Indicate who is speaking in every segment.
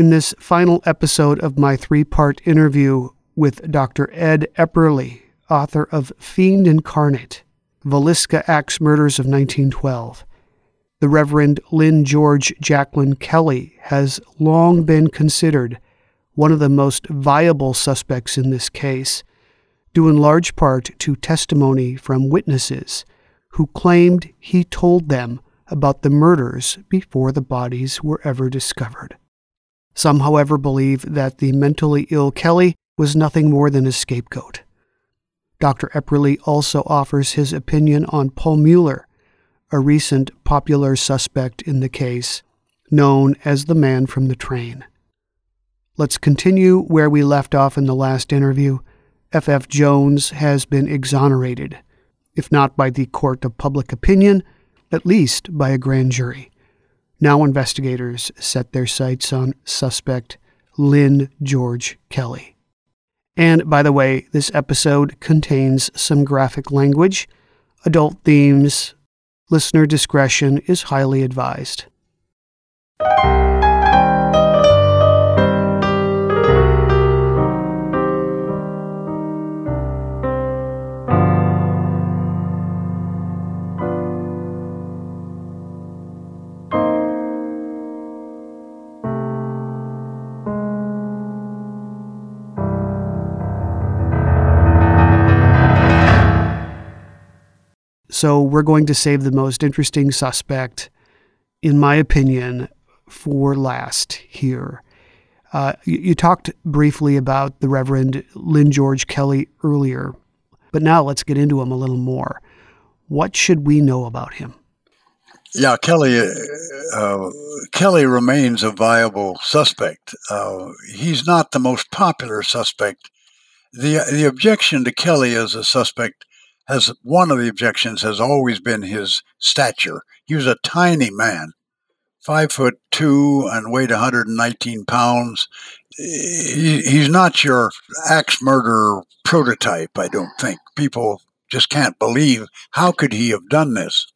Speaker 1: In this final episode of my three part interview with Dr. Ed Epperly, author of Fiend Incarnate Villisca Axe Murders of 1912, the Reverend Lyn George Jacklin Kelly has long been considered one of the most viable suspects in this case, due in large part to testimony from witnesses who claimed he told them about the murders before the bodies were ever discovered. Some, however, believe that the mentally ill Kelly was nothing more than a scapegoat. Dr. Epperly also offers his opinion on Paul Mueller, a recent popular suspect in the case, known as the man from the train. Let's continue where we left off in the last interview. F.F. Jones has been exonerated, if not by the court of public opinion, at least by a grand jury. Now investigators set their sights on suspect Lyn George Kelly. And by the way, this episode contains some graphic language, adult themes. Listener discretion is highly advised. So we're going to save the most interesting suspect, in my opinion, for last here. Uh, you, you, talked briefly about the Reverend Lyn George Kelly earlier, but now let's get into him a little more. What should we know about him?
Speaker 2: Yeah, Kelly. Uh, Kelly remains a viable suspect. Uh, he's not the most popular suspect. the The objection to Kelly as a suspect has one of the objections has always been his stature. He was a tiny man, five foot two and weighed 119 pounds. He, he's not your axe murderer prototype, I don't think. People just can't believe how could he have done this.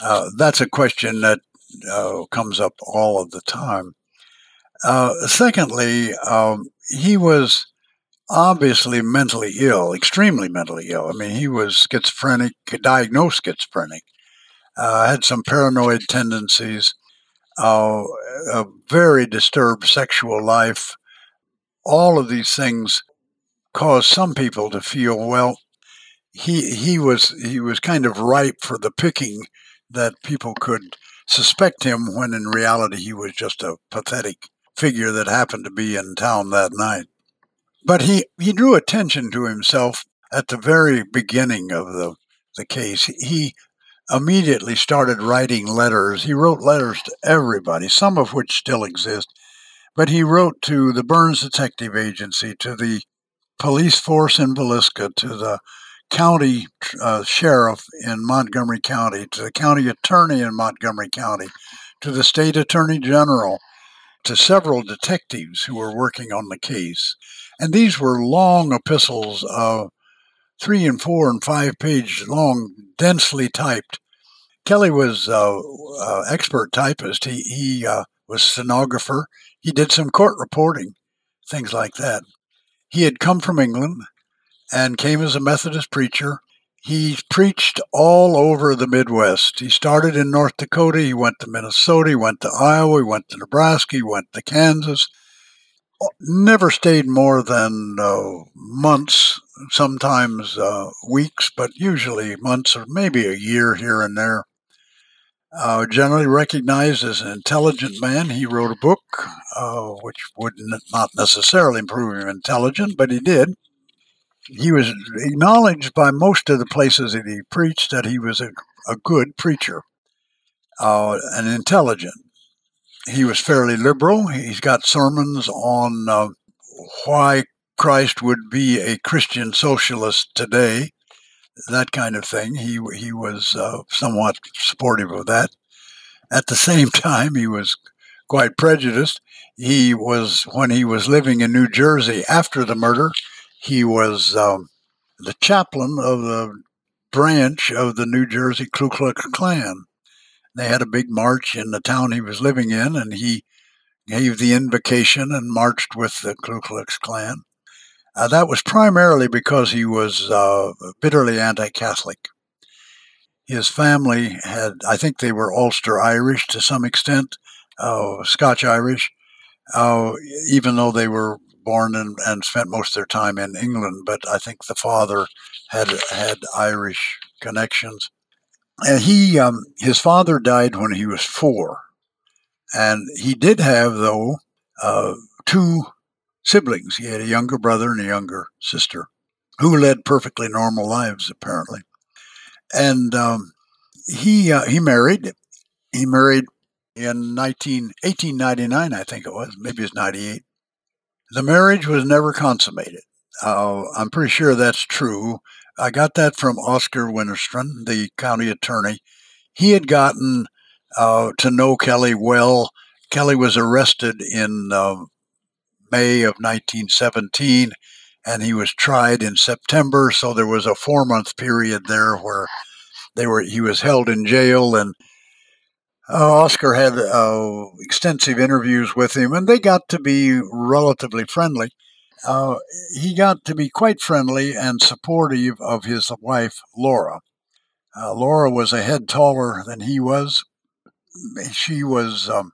Speaker 2: Uh, that's a question that uh, comes up all of the time. Uh, secondly, um, he was obviously mentally ill, extremely mentally ill. I mean, he was schizophrenic, diagnosed schizophrenic, uh, had some paranoid tendencies, uh, a very disturbed sexual life. All of these things caused some people to feel, well, he he was he was kind of ripe for the picking that people could suspect him when in reality he was just a pathetic figure that happened to be in town that night. But he, he drew attention to himself at the very beginning of the, the case. He immediately started writing letters. He wrote letters to everybody, some of which still exist. But he wrote to the Burns Detective Agency, to the police force in Villisca, to the county uh, sheriff in Montgomery County, to the county attorney in Montgomery County, to the state attorney general, to several detectives who were working on the case. And these were long epistles, of three and four and five page long, densely typed. Kelly was uh, uh, expert typist. He, he uh, was stenographer. He did some court reporting, things like that. He had come from England and came as a Methodist preacher. He preached all over the Midwest. He started in North Dakota. He went to Minnesota. He went to Iowa. He went to Nebraska. He went to Kansas. Never stayed more than uh, months, sometimes uh, weeks, but usually months or maybe a year here and there. Uh, generally recognized as an intelligent man, he wrote a book, uh, which would not necessarily prove him intelligent, but he did he was acknowledged by most of the places that he preached that he was a, a good preacher uh, and intelligent. He was fairly liberal. He's got sermons on uh, why Christ would be a Christian socialist today, that kind of thing. He he was uh, somewhat supportive of that. At the same time, he was quite prejudiced. He was when he was living in New Jersey after the murder he was um, the chaplain of the branch of the New Jersey Ku Klux Klan. They had a big march in the town he was living in, and he gave the invocation and marched with the Ku Klux Klan. Uh, that was primarily because he was uh, bitterly anti Catholic. His family had, I think they were Ulster Irish to some extent, uh, Scotch Irish, uh, even though they were born and, and spent most of their time in England, but I think the father had had Irish connections. And he, um, his father died when he was four, and he did have though uh, two siblings. He had a younger brother and a younger sister, who led perfectly normal lives apparently. And um, he uh, he married. He married in 19, 1899, I think it was. Maybe it's 98. The marriage was never consummated. Uh, I'm pretty sure that's true. I got that from Oscar Winterstrand, the county attorney. He had gotten uh, to know Kelly well. Kelly was arrested in uh, May of 1917 and he was tried in September. So there was a four month period there where they were he was held in jail and uh, Oscar had uh, extensive interviews with him, and they got to be relatively friendly. Uh, he got to be quite friendly and supportive of his wife, Laura. Uh, Laura was a head taller than he was. She was um,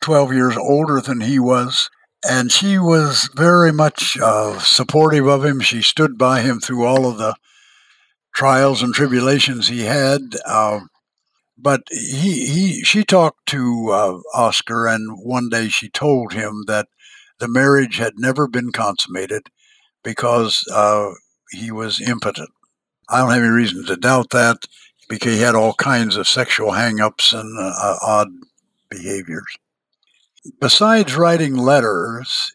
Speaker 2: 12 years older than he was, and she was very much uh, supportive of him. She stood by him through all of the trials and tribulations he had. Um, but he he she talked to uh, Oscar, and one day she told him that the marriage had never been consummated because uh, he was impotent. I don't have any reason to doubt that because he had all kinds of sexual hang-ups and uh, uh odd behaviors. Besides writing letters,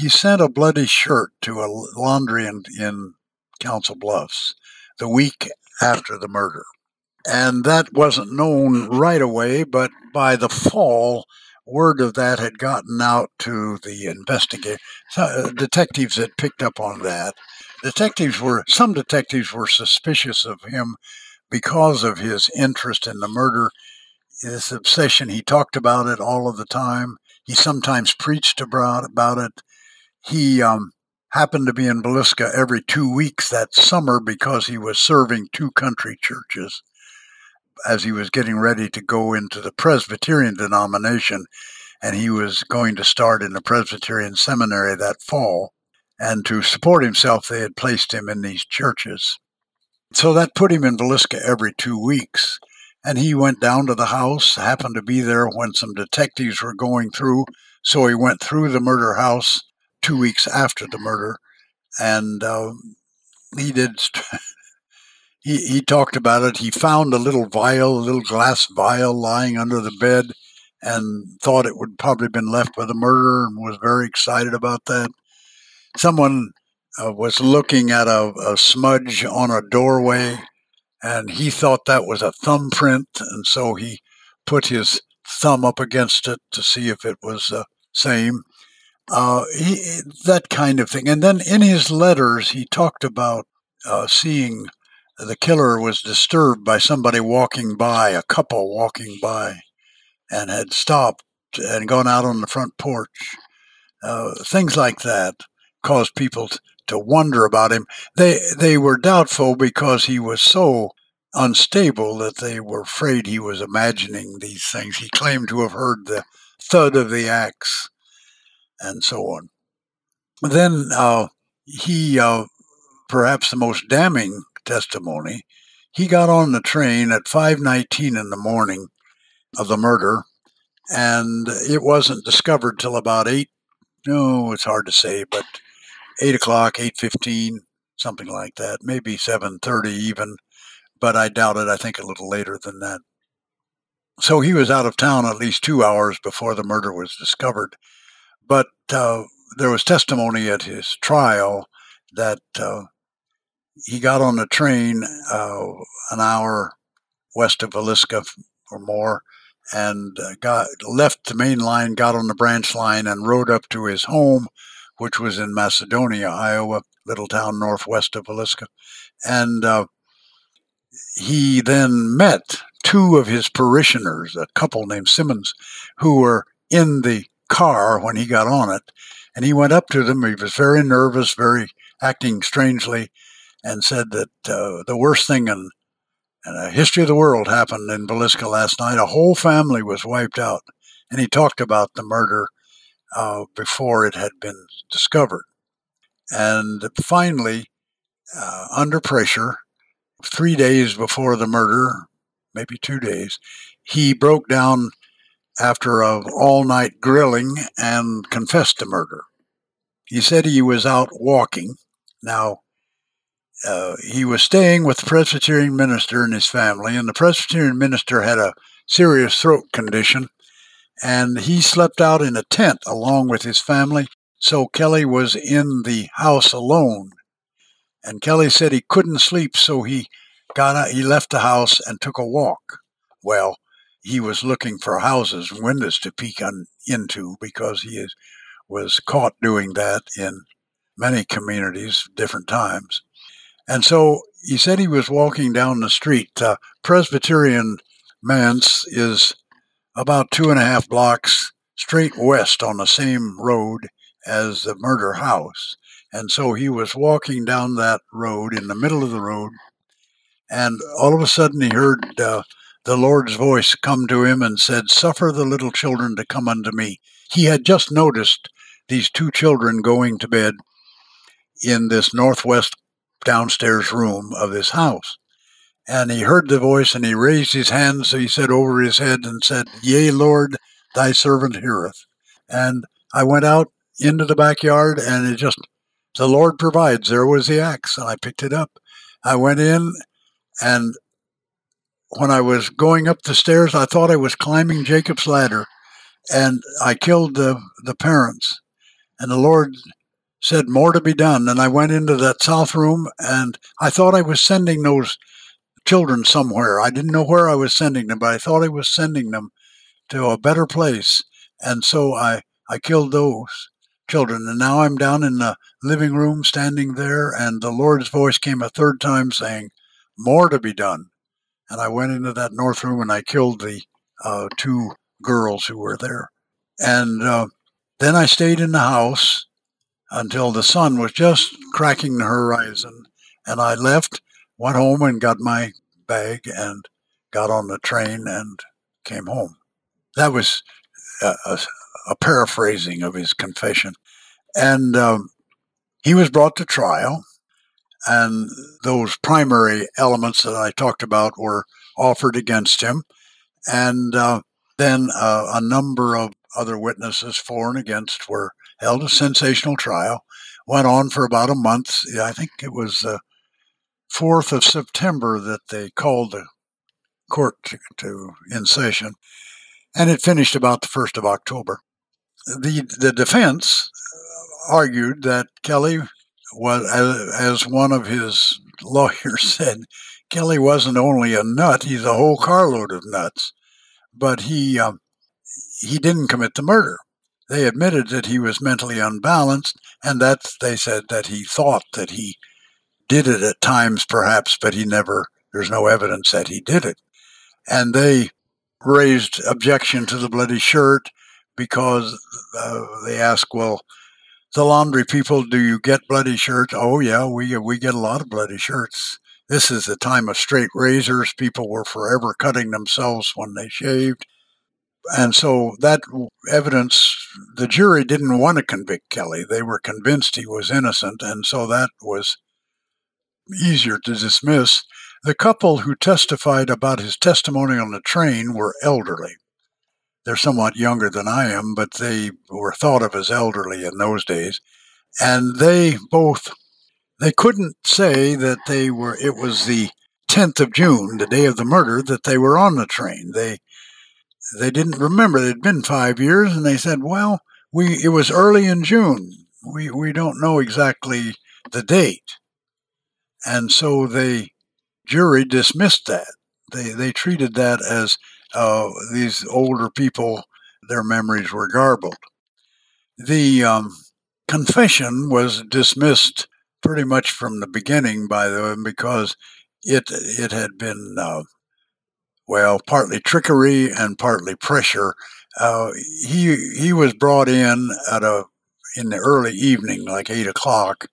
Speaker 2: he sent a bloody shirt to a laundry in, in Council Bluffs the week after the murder. And that wasn't known right away, but by the fall, word of that had gotten out to the investigator uh, detectives had picked up on that. Detectives were some detectives were suspicious of him because of his interest in the murder, his obsession. He talked about it all of the time. He sometimes preached about about it. He um, happened to be in Villisca every two weeks that summer because he was serving two country churches as he was getting ready to go into the Presbyterian denomination, and he was going to start in the Presbyterian seminary that fall. And to support himself, they had placed him in these churches. So that put him in Villisca every two weeks. And he went down to the house, happened to be there when some detectives were going through. So he went through the murder house two weeks after the murder. And uh, he did he, he talked about it. He found a little vial, a little glass vial lying under the bed and thought it would probably been left by the murderer and was very excited about that. Someone uh, was looking at a, a, smudge on a doorway and he thought that was a thumbprint. And so he put his thumb up against it to see if it was the same. Uh, he, that kind of thing. And then in his letters, he talked about uh, seeing the killer was disturbed by somebody walking by, a couple walking by, and had stopped and gone out on the front porch. Uh, things like that caused people to wonder about him. They they were doubtful because he was so unstable that they were afraid he was imagining these things. He claimed to have heard the thud of the axe and so on. Then uh, he, uh, perhaps the most damning testimony, he got on the train at 5:19 in the morning of the murder, and it wasn't discovered till about eight. No, it's hard to say, but eight o'clock, eight fifteen, something like that, maybe seven thirty even, but I doubt it. I think a little later than that. So he was out of town at least two hours before the murder was discovered. But uh, there was testimony at his trial that uh, he got on the train uh, an hour west of Villisca or more and uh, got left the main line, got on the branch line, and rode up to his home, which was in Macedonia, Iowa, little town northwest of Villisca. And uh, he then met two of his parishioners, a couple named Simmons, who were in the car when he got on it. And he went up to them. He was very nervous, very acting strangely, and said that uh, the worst thing in, in the history of the world happened in Villisca last night. A whole family was wiped out. And he talked about the murder uh, before it had been discovered. And finally, uh, under pressure, three days before the murder, maybe two days, he broke down after a all night grilling and confessed to murder. He said he was out walking. Now, uh, he was staying with the Presbyterian minister and his family, and the Presbyterian minister had a serious throat condition, and he slept out in a tent along with his family. So Kelly was in the house alone. And Kelly said he couldn't sleep, so he got out, he left the house and took a walk. Well, he was looking for houses and windows to peek on, into because he is, was caught doing that in many communities, different times. And so he said he was walking down the street. Uh, Presbyterian Manse is about two and a half blocks straight west on the same road as the murder house. And so he was walking down that road in the middle of the road, and all of a sudden he heard uh, the Lord's voice come to him and said, Suffer the little children to come unto me. He had just noticed these two children going to bed in this northwest downstairs room of this house. And he heard the voice and he raised his hands, he said, over his head and said, Yea, Lord, thy servant heareth. And I went out into the backyard and it just, the Lord provides. There was the axe and I picked it up. I went in and when I was going up the stairs, I thought I was climbing Jacob's ladder, and I killed the, the parents. And the Lord said, More to be done. And I went into that south room, and I thought I was sending those children somewhere. I didn't know where I was sending them, but I thought I was sending them to a better place. And so I, I killed those children. And now I'm down in the living room standing there, and the Lord's voice came a third time saying, More to be done and I went into that north room and I killed the uh, two girls who were there. And uh, then I stayed in the house until the sun was just cracking the horizon. And I left, went home and got my bag and got on the train and came home. That was a, a, a paraphrasing of his confession. And um, he was brought to trial and those primary elements that I talked about were offered against him. And uh, then uh, a number of other witnesses for and against were held a sensational trial. Went on for about a month. I think it was the 4th of September that they called the court to, to in session. And it finished about the 1st of October. The, the defense argued that Kelly was, as one of his lawyers said, Kelly wasn't only a nut; he's a whole carload of nuts. But he um, he didn't commit the murder. They admitted that he was mentally unbalanced, and that they said that he thought that he did it at times, perhaps, but he never. There's no evidence that he did it, and they raised objection to the bloody shirt because uh, they asked, well, the laundry people, do you get bloody shirts? Oh yeah, we we get a lot of bloody shirts. This is the time of straight razors. People were forever cutting themselves when they shaved. And so that evidence, the jury didn't want to convict Kelly. They were convinced he was innocent. And so that was easier to dismiss. The couple who testified about his testimony on the train were elderly. They're somewhat younger than I am, but they were thought of as elderly in those days. And they both they couldn't say that they were it was the 10th of June, the day of the murder, that they were on the train. They they didn't remember it had been five years, and they said, "Well, we it was early in June. We we don't know exactly the date," and so the jury dismissed that. They they treated that as uh, these older people, their memories were garbled. The um, confession was dismissed pretty much from the beginning by them because it it had been uh, well partly trickery and partly pressure. Uh, he he was brought in at a in the early evening, like eight o'clock,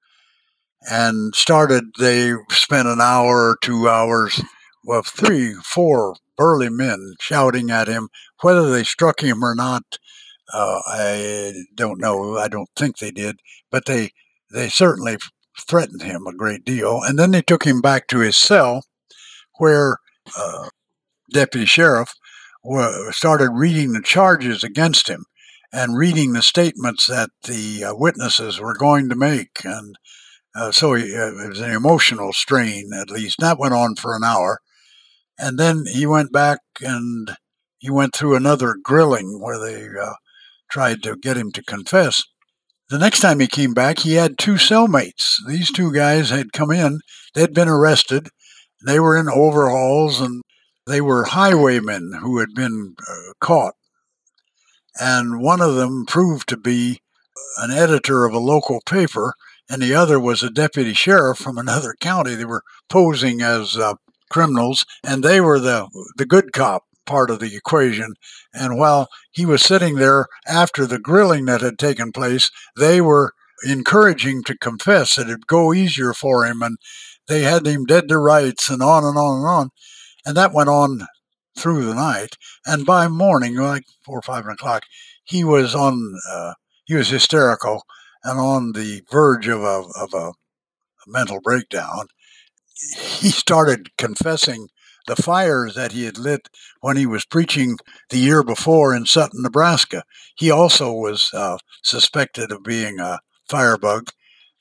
Speaker 2: and started. They spent an hour or two hours, well, three, four burly men shouting at him. Whether they struck him or not, uh, I don't know. I don't think they did, but they they certainly threatened him a great deal. And then they took him back to his cell, where uh, deputy sheriff started reading the charges against him and reading the statements that the uh, witnesses were going to make. And uh, so he, uh, it was an emotional strain, at least. That went on for an hour. And then he went back and he went through another grilling where they uh, tried to get him to confess. The next time he came back, he had two cellmates. These two guys had come in, they'd been arrested, they were in overalls, and they were highwaymen who had been uh, caught. And one of them proved to be an editor of a local paper, and the other was a deputy sheriff from another county. They were posing as uh, criminals, and they were the the good cop part of the equation. And while he was sitting there after the grilling that had taken place, they were encouraging to confess that it'd go easier for him, and they had him dead to rights, and on and on and on. And that went on through the night. And by morning, like four or five o'clock, he was on. Uh, he was hysterical and on the verge of a of a mental breakdown he started confessing the fires that he had lit when he was preaching the year before in Sutton, Nebraska. He also was uh, suspected of being a firebug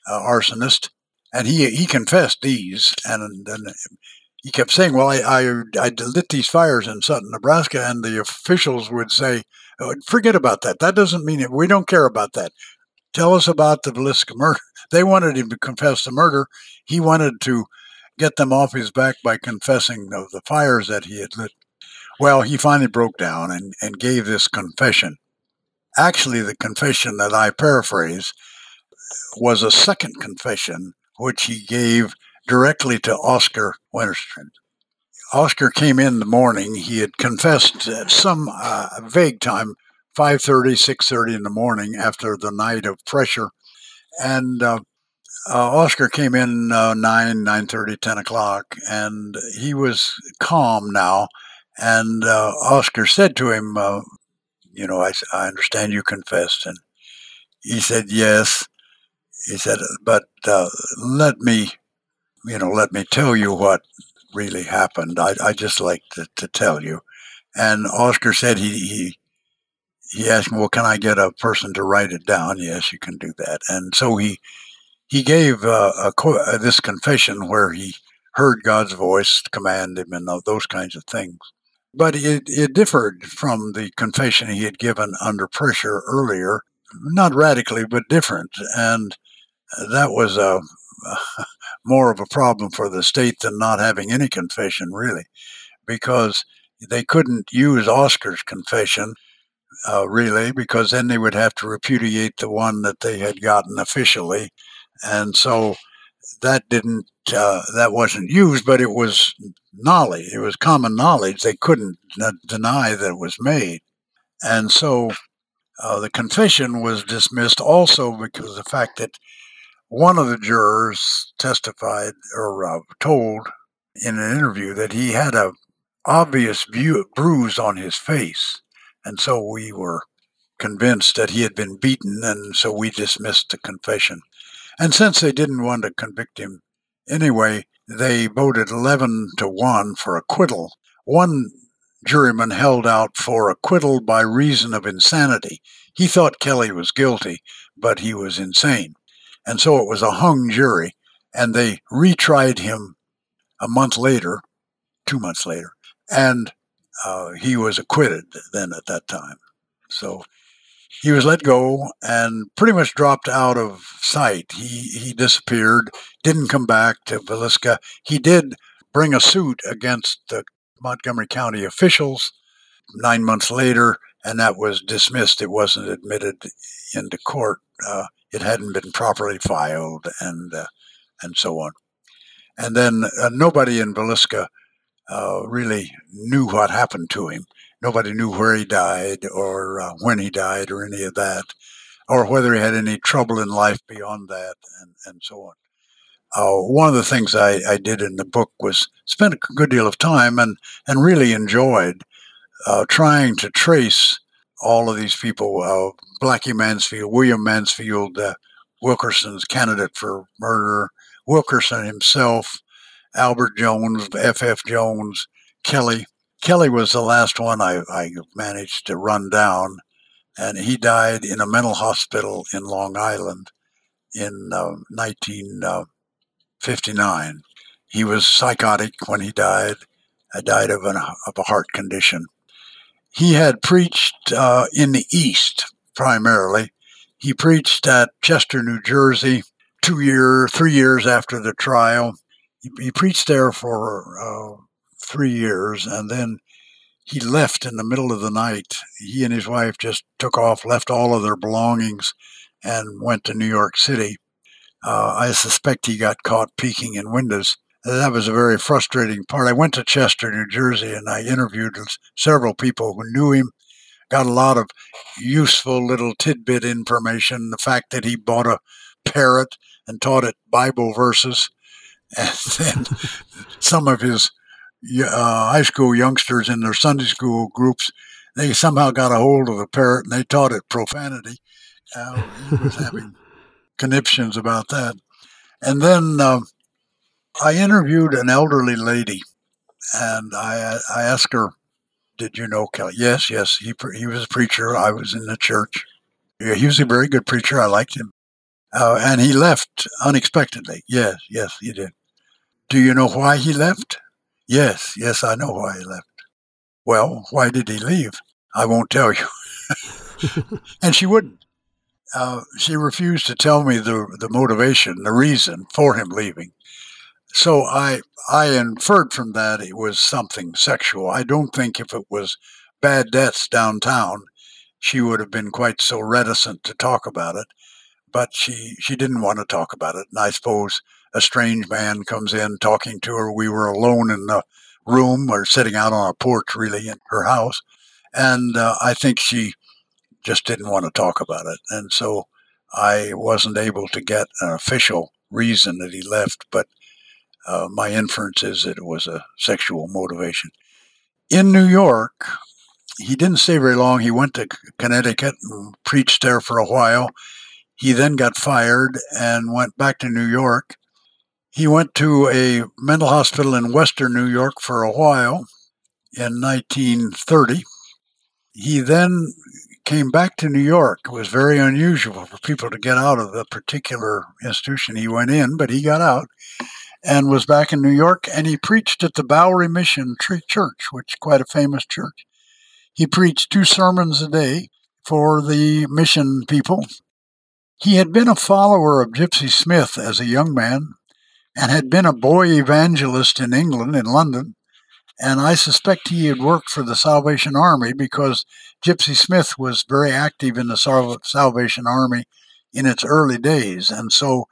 Speaker 2: uh, arsonist, and he he confessed these. And then he kept saying, "Well, I, I I lit these fires in Sutton, Nebraska," and the officials would say, oh, "Forget about that. That doesn't mean it. We don't care about that. Tell us about the Villisca murder." They wanted him to confess the murder. He wanted to get them off his back by confessing the fires that he had lit. Well, he finally broke down and, and gave this confession. Actually, the confession that I paraphrase was a second confession, which he gave directly to Oscar Winterstrand. Oscar came in the morning. He had confessed at some uh, vague time, 5.30, 6.30 in the morning after the night of pressure. And uh, uh, Oscar came in uh, 9, 9.30, 10 o'clock, and he was calm now. And uh, Oscar said to him, uh, you know, I, I understand you confessed. And he said, yes. He said, but uh, let me, you know, let me tell you what really happened. I, I just like to, to tell you. And Oscar said he, he he asked me, well, can I get a person to write it down? Yes, you can do that. And so he he gave uh, a, uh, this confession where he heard God's voice command him and those kinds of things. But it, it differed from the confession he had given under pressure earlier, not radically, but different. And that was a, more of a problem for the state than not having any confession, really, because they couldn't use Oscar's confession uh, really, because then they would have to repudiate the one that they had gotten officially and so that didn't uh, that wasn't used, but it was knowledge. It was common knowledge. They couldn't deny that it was made, and so Uh, the confession was dismissed also because of the fact that one of the jurors testified or uh, told in an interview that he had a obvious bruise on his face, and so we were convinced that he had been beaten, and so we dismissed the confession. And since they didn't want to convict him anyway, they voted 11 to 1 for acquittal. One juryman held out for acquittal by reason of insanity. He thought Kelly was guilty, but he was insane. And so it was a hung jury, and they retried him a month later, two months later, and uh, he was acquitted then at that time. So he was let go and pretty much dropped out of sight. He he disappeared, didn't come back to Villisca. He did bring a suit against the Montgomery County officials nine months later, and that was dismissed. It wasn't admitted into court. Uh, it hadn't been properly filed, and uh, and so on. And then uh, nobody in Villisca uh, really knew what happened to him. Nobody knew where he died or uh, when he died or any of that, or whether he had any trouble in life beyond that, and, and so on. Uh, one of the things I, I, did in the book was spend a good deal of time and, and really enjoyed uh, trying to trace all of these people uh, Blackie Mansfield, William Mansfield, uh, Wilkerson's candidate for murder, Wilkerson himself, Albert Jones, F.F. Jones, Kelly. Kelly was the last one I, I managed to run down, and he died in a mental hospital in Long Island in uh, 1959. He was psychotic when he died. I died of, an, of a heart condition. He had preached uh, in the East primarily. He preached at Chester, New Jersey, two year, three years after the trial. He, he preached there for uh, three years, and then he left in the middle of the night. He and his wife just took off, left all of their belongings, and went to New York City. Uh, I suspect he got caught peeking in windows. That was a very frustrating part. I went to Chester, New Jersey, and I interviewed several people who knew him. Got a lot of useful little tidbit information. The fact that he bought a parrot and taught it Bible verses. And then some of his uh, high school youngsters in their Sunday school groups, they somehow got a hold of the parrot and they taught it profanity. Uh, he was having conniptions about that. And then uh, I interviewed an elderly lady, and I I asked her, "Did you know Kelly?" Yes, yes. He he was a preacher. I was in the church. He was a very good preacher. I liked him. Uh, and he left unexpectedly. Yes, yes, he did. Do you know why he left? Yes, yes, I know why he left. Well, why did he leave? I won't tell you. and she wouldn't. Uh, she refused to tell me the the motivation, the reason for him leaving. So I I inferred from that it was something sexual. I don't think if it was bad debts downtown, she would have been quite so reticent to talk about it. But she she didn't want to talk about it, and I suppose a strange man comes in talking to her. We were alone in the room or sitting out on a porch, really, in her house. And uh, I think she just didn't want to talk about it. And so I wasn't able to get an official reason that he left, but uh, my inference is that it was a sexual motivation. In New York, he didn't stay very long. He went to Connecticut and preached there for a while. He then got fired and went back to New York he went to a mental hospital in Western New York for a while in 1930. He then came back to New York. It was very unusual for people to get out of the particular institution he went in, but he got out and was back in New York and he preached at the Bowery Mission Church, which is quite a famous church. He preached two sermons a day for the mission people. He had been a follower of Gypsy Smith as a young man, and had been a boy evangelist in England, in London. And I suspect he had worked for the Salvation Army because Gypsy Smith was very active in the Salvation Army in its early days. And so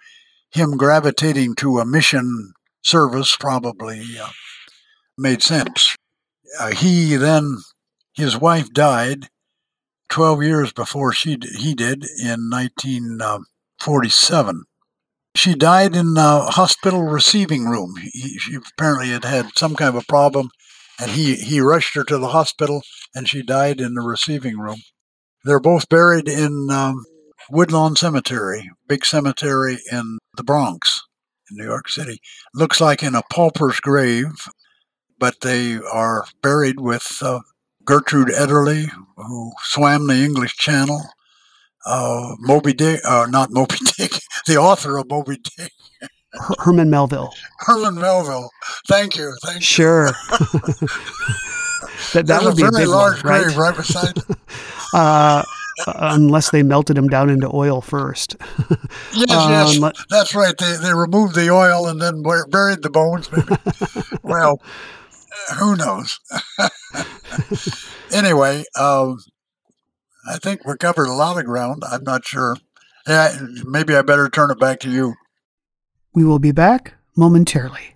Speaker 2: him gravitating to a mission service probably uh, made sense. Uh, he then, his wife died, 12 years before she he did in 1947. She died in a hospital receiving room. He, she apparently had had some kind of a problem, and he, he rushed her to the hospital, and she died in the receiving room. They're both buried in um, Woodlawn Cemetery, big cemetery in the Bronx, in New York City. Looks like in a pauper's grave, but they are buried with uh, Gertrude Ederle, who swam the English Channel, uh, Moby Dick, uh, not Moby Dick, the author of Moby Dick.
Speaker 1: Herman Melville.
Speaker 2: Herman Melville. Thank you. Thank
Speaker 1: Sure. that that
Speaker 2: There's
Speaker 1: would be
Speaker 2: a
Speaker 1: a
Speaker 2: very
Speaker 1: big
Speaker 2: large
Speaker 1: one, right?
Speaker 2: grave right beside.
Speaker 1: Uh, unless they melted him down into oil first.
Speaker 2: yes,
Speaker 1: Uh,
Speaker 2: yes,
Speaker 1: let-
Speaker 2: that's right. They they removed the oil and then buried the bones. Well, who knows? anyway, um, I think we covered a lot of ground. I'm not sure. Yeah, maybe I better turn it back to you.
Speaker 1: we will be back momentarily.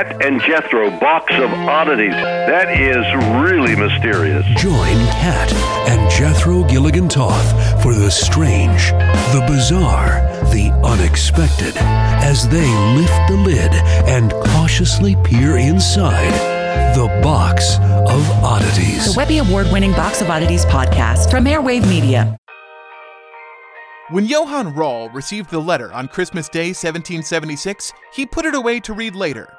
Speaker 3: Kat and Jethro, box of oddities. That is really mysterious.
Speaker 4: Join Kat and Jethro Gilligan Toth for the strange, the bizarre, the unexpected as they lift the lid and cautiously peer inside the box of oddities.
Speaker 5: The Webby Award winning Box of Oddities podcast from Airwave Media.
Speaker 6: When Johann Rahl received the letter on Christmas Day 1776, he put it away to read later.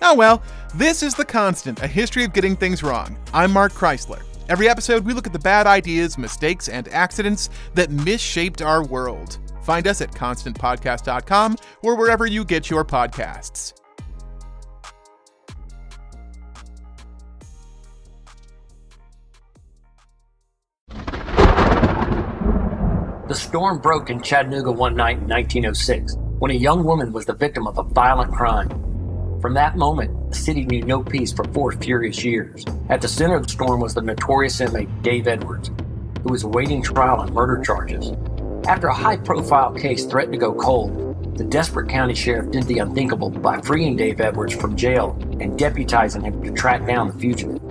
Speaker 6: Oh well, this is The Constant, a history of getting things wrong. I'm Mark Chrisler. Every episode, we look at the bad ideas, mistakes, and accidents that misshaped our world. Find us at constantpodcast.com or wherever you get your podcasts.
Speaker 7: The storm broke in Chattanooga one night in 1906 when a young woman was the victim of a violent crime. From that moment, the city knew no peace for four furious years. At the center of the storm was the notorious inmate Dave Edwards, who was awaiting trial on murder charges. After a high profile case threatened to go cold, the desperate county sheriff did the unthinkable by freeing Dave Edwards from jail and deputizing him to track down the fugitive.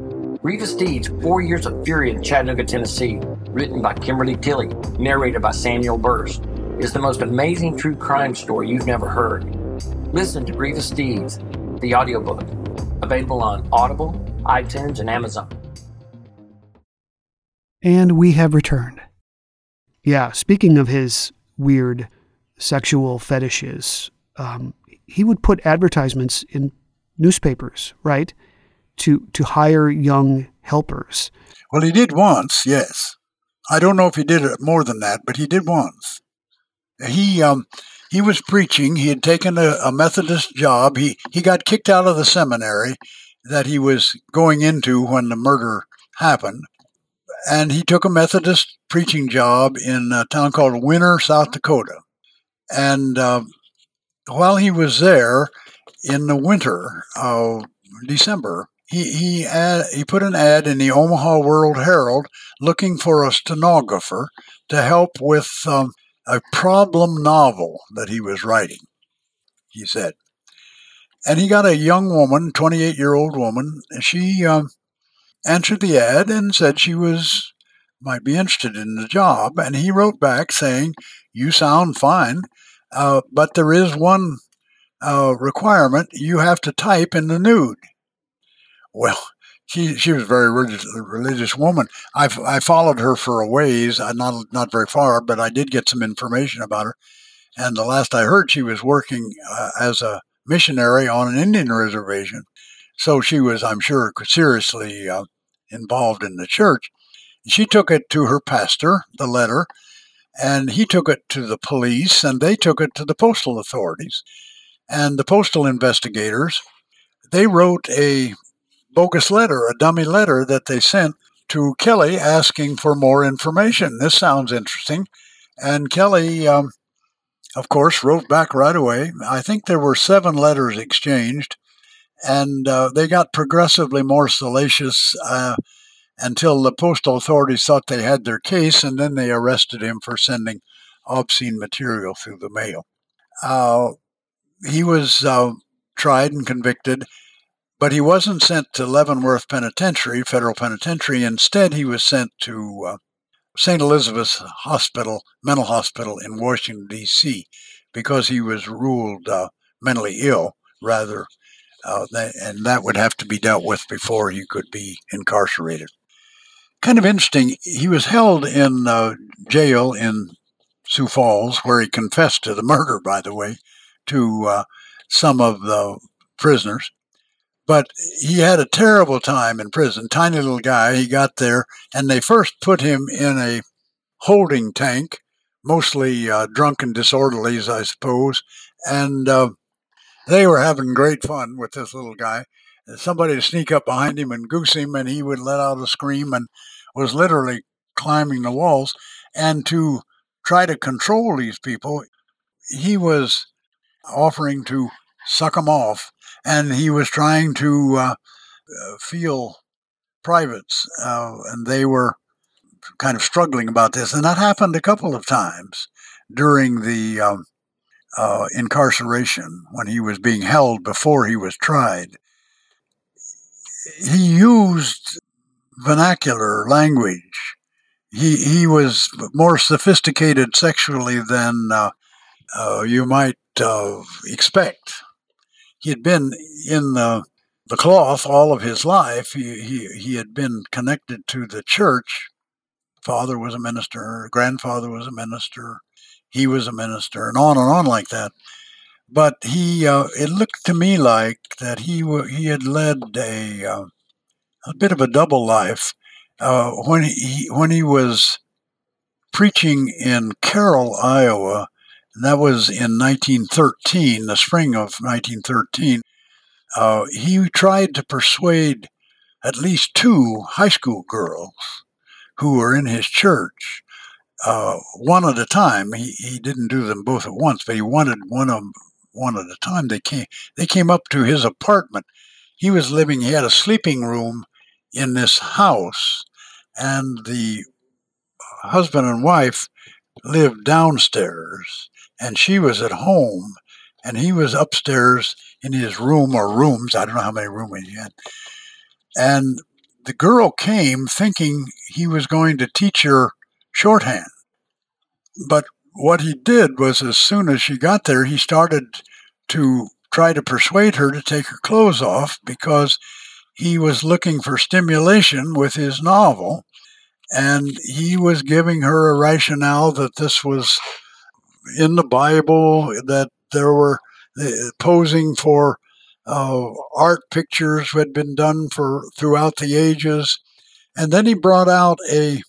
Speaker 7: Grievous Deeds, Four Years of Fury in Chattanooga, Tennessee, written by Kimberly Tilley, narrated by Samuel Burst, is the most amazing true crime story you've never heard. Listen to Grievous Deeds, the audiobook, available on Audible, iTunes, and Amazon.
Speaker 1: And we have returned. Yeah, speaking of his weird sexual fetishes, um, he would put advertisements in newspapers, right, to to hire young helpers.
Speaker 2: Well, he did once, yes. I don't know if he did it more than that, but he did once. He um, he was preaching. He had taken a, a Methodist job. He he got kicked out of the seminary that he was going into when the murder happened, and he took a Methodist preaching job in a town called Winner, South Dakota. And uh, while he was there in the winter of December, he he ad, he put an ad in the Omaha World Herald looking for a stenographer to help with um, a problem novel that he was writing. He said, and he got a young woman, twenty eight year old woman. And she um, answered the ad and said she was might be interested in the job, and he wrote back saying, "You sound fine, uh, but there is one." uh, requirement, you have to type in the nude. Well, she she was a very religious, religious woman. I, I followed her for a ways, uh, not not very far, but I did get some information about her. And the last I heard, she was working uh, as a missionary on an Indian reservation. So she was, I'm sure, seriously uh, involved in the church. She took it to her pastor, the letter, and he took it to the police, and they took it to the postal authorities. And the postal investigators, they wrote a bogus letter, a dummy letter that they sent to Kelly asking for more information. This sounds interesting. And Kelly, um, of course, wrote back right away. I think there were seven letters exchanged, and uh, they got progressively more salacious uh, until the postal authorities thought they had their case, and then they arrested him for sending obscene material through the mail. Uh, he was uh, tried and convicted but he wasn't sent to Leavenworth Penitentiary, federal penitentiary. Instead, he was sent to uh, St. Elizabeth's Hospital, mental hospital in Washington, D.C., because he was ruled uh, mentally ill, rather, uh, and that would have to be dealt with before he could be incarcerated. Kind of interesting, he was held in uh, jail in Sioux Falls, where he confessed to the murder, by the way, to uh, some of the prisoners but he had a terrible time in prison. Tiny little guy. He got there, and they first put him in a holding tank, mostly uh, drunken disorderlies, I suppose. And uh, they were having great fun with this little guy. Somebody to sneak up behind him and goose him, and he would let out a scream and was literally climbing the walls. And to try to control these people, he was offering to suck them off and he was trying to uh, uh, feel privates, uh, and they were kind of struggling about this. And that happened a couple of times during the um, uh, incarceration when he was being held before he was tried. He used vernacular language. He he was more sophisticated sexually than uh, uh, you might expect he had been in the the cloth all of his life. He, he, he had been connected to the church. Father was a minister, grandfather was a minister, he was a minister, and on and on like that. But he, uh, it looked to me like that he he had led a uh, a bit of a double life. Uh, when he when he was preaching in Carroll, Iowa, and that was in 1913, the spring of 1913. Uh, he tried to persuade at least two high school girls who were in his church, uh, one at a time. He, he didn't do them both at once, but he wanted one of them one at a time. They came they came up to his apartment. He was living. He had a sleeping room in this house, and the husband and wife lived downstairs and she was at home and he was upstairs in his room or rooms. I don't know how many rooms he had. And the girl came thinking he was going to teach her shorthand. But what he did was, as soon as she got there, he started to try to persuade her to take her clothes off because he was looking for stimulation with his novel. And he was giving her a rationale that this was in the Bible that there were uh, posing for uh, art pictures had been done for throughout the ages, and then he brought out a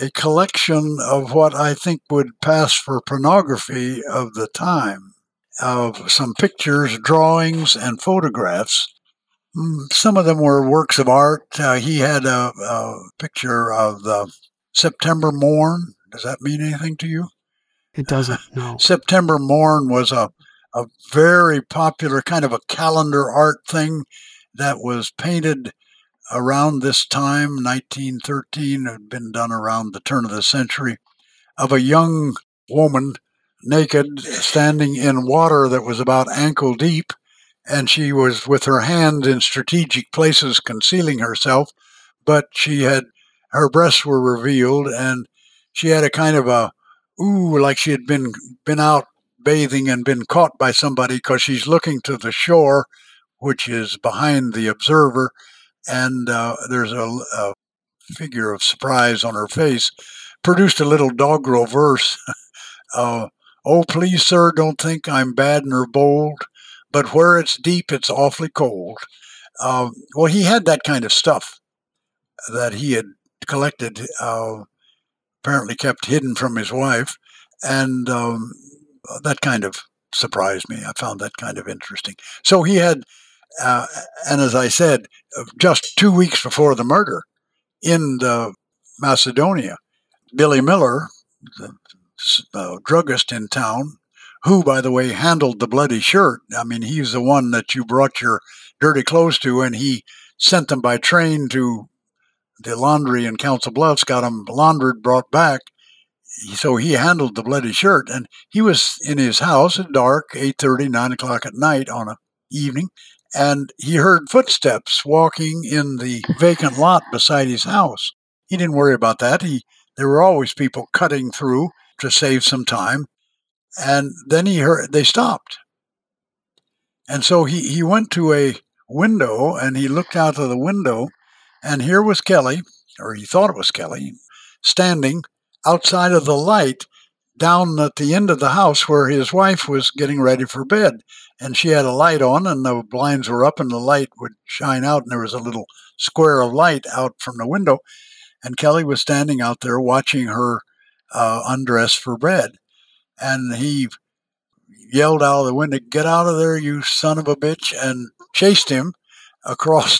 Speaker 2: a collection of what I think would pass for pornography of the time, of some pictures, drawings, and photographs. Mm, some of them were works of art. Uh, he had a, a picture of the September morn. Does that mean anything to you?
Speaker 1: It doesn't. No.
Speaker 2: September Morn was a a very popular kind of a calendar art thing that was painted around this time, 1913, had been done around the turn of the century, of a young woman naked standing in water that was about ankle deep, and she was with her hand in strategic places concealing herself, but she had her breasts were revealed and she had a kind of a ooh, like she had been been out bathing and been caught by somebody because she's looking to the shore, which is behind the observer, and uh, there's a, a, figure of surprise on her face. Produced a little doggerel verse. uh, oh, please, sir, don't think I'm bad nor bold, but where it's deep, it's awfully cold. Uh, well, he had that kind of stuff that he had collected, uh, apparently kept hidden from his wife, and um, that kind of surprised me. I found that kind of interesting. So he had, uh, and as I said, just two weeks before the murder in the Macedonia, Billy Miller, the uh, druggist in town, who, by the way, handled the bloody shirt. I mean, he's the one that you brought your dirty clothes to, and he sent them by train to the laundry in Council Bluffs, got them laundered, brought back. So he handled the bloody shirt, and he was in his house at dark, 8.30, 9 o'clock at night on a evening, and he heard footsteps walking in the vacant lot beside his house. He didn't worry about that. He there were always people cutting through to save some time, and then he heard they stopped. And so he, he went to a window and he looked out of the window, and here was Kelly, or he thought it was Kelly, standing outside of the light down at the end of the house where his wife was getting ready for bed. And she had a light on, and the blinds were up, and the light would shine out, and there was a little square of light out from the window. And Kelly was standing out there watching her uh, undress for bed. And he yelled out of the window, Get out of there, you son of a bitch, and chased him across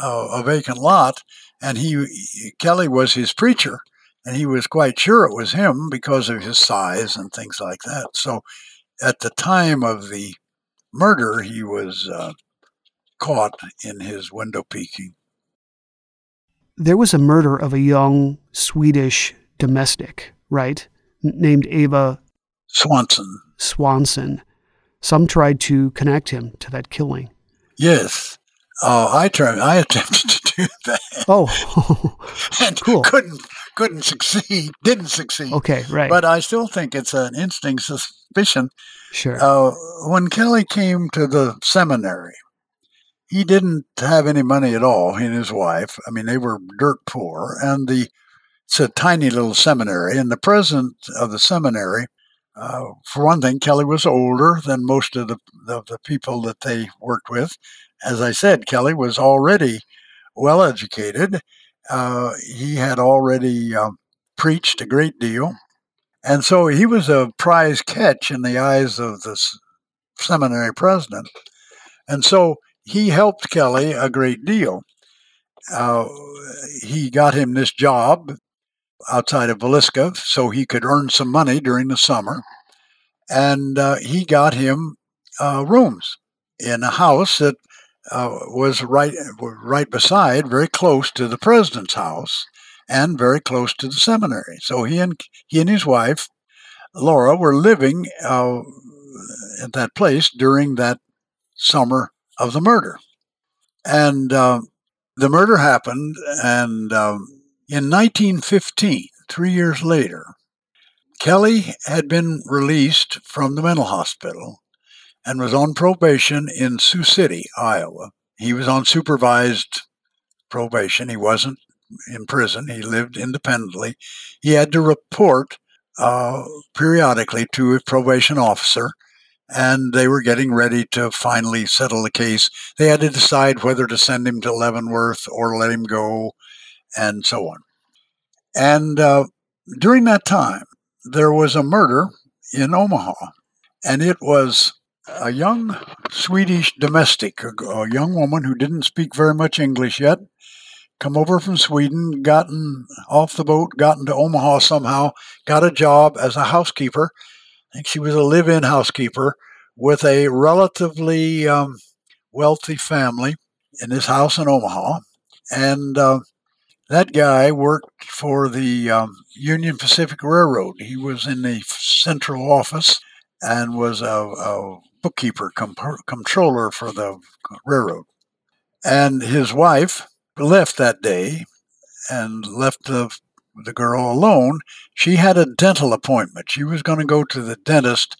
Speaker 2: uh, a vacant lot. And he, Kelly was his preacher, and he was quite sure it was him because of his size and things like that. So at the time of the murder, he was uh, caught in his window peeking.
Speaker 1: There was a murder of a young Swedish domestic, right? N- named Eva
Speaker 2: Swanson.
Speaker 1: Swanson. Some tried to connect him to that killing.
Speaker 2: Yes. Uh, I tried. I attempted to do that.
Speaker 1: Oh,
Speaker 2: and
Speaker 1: cool.
Speaker 2: Couldn't couldn't succeed. Didn't succeed.
Speaker 1: Okay, right.
Speaker 2: But I still think it's an instinct suspicion.
Speaker 1: Sure.
Speaker 2: Uh, when Kelly came to the seminary, he didn't have any money at all. He and his wife. I mean, they were dirt poor, and the it's a tiny little seminary. And the president of the seminary, uh, for one thing, Kelly was older than most of the, the, the people that they worked with. As I said, Kelly was already well educated. Uh, he had already um, preached a great deal. And so he was a prize catch in the eyes of the seminary president. And so he helped Kelly a great deal. Uh, he got him this job outside of Villisca so he could earn some money during the summer. And uh, he got him uh, rooms in a house that uh, was right right beside, very close to the president's house, and very close to the seminary. So he and he and his wife, Laura, were living uh, at that place during that summer of the murder, and uh, the murder happened, and um, in 1915, three years later, Kelly had been released from the mental hospital and was on probation in Sioux City, Iowa. He was on supervised probation. He wasn't in prison. He lived independently. He had to report uh, periodically to a probation officer, and they were getting ready to finally settle the case. They had to decide whether to send him to Leavenworth or let him go and so on. And uh, during that time, there was a murder in Omaha, and it was a young Swedish domestic, a, a young woman who didn't speak very much English yet, come over from Sweden, gotten off the boat, gotten to Omaha somehow, got a job as a housekeeper. I think she was a live in housekeeper with a relatively um, wealthy family in this house in Omaha. And uh, that guy worked for the um, Union Pacific Railroad. He was in the central office and was a, a bookkeeper, controller for the railroad. And his wife left that day and left the, the girl alone. She had a dental appointment. She was going to go to the dentist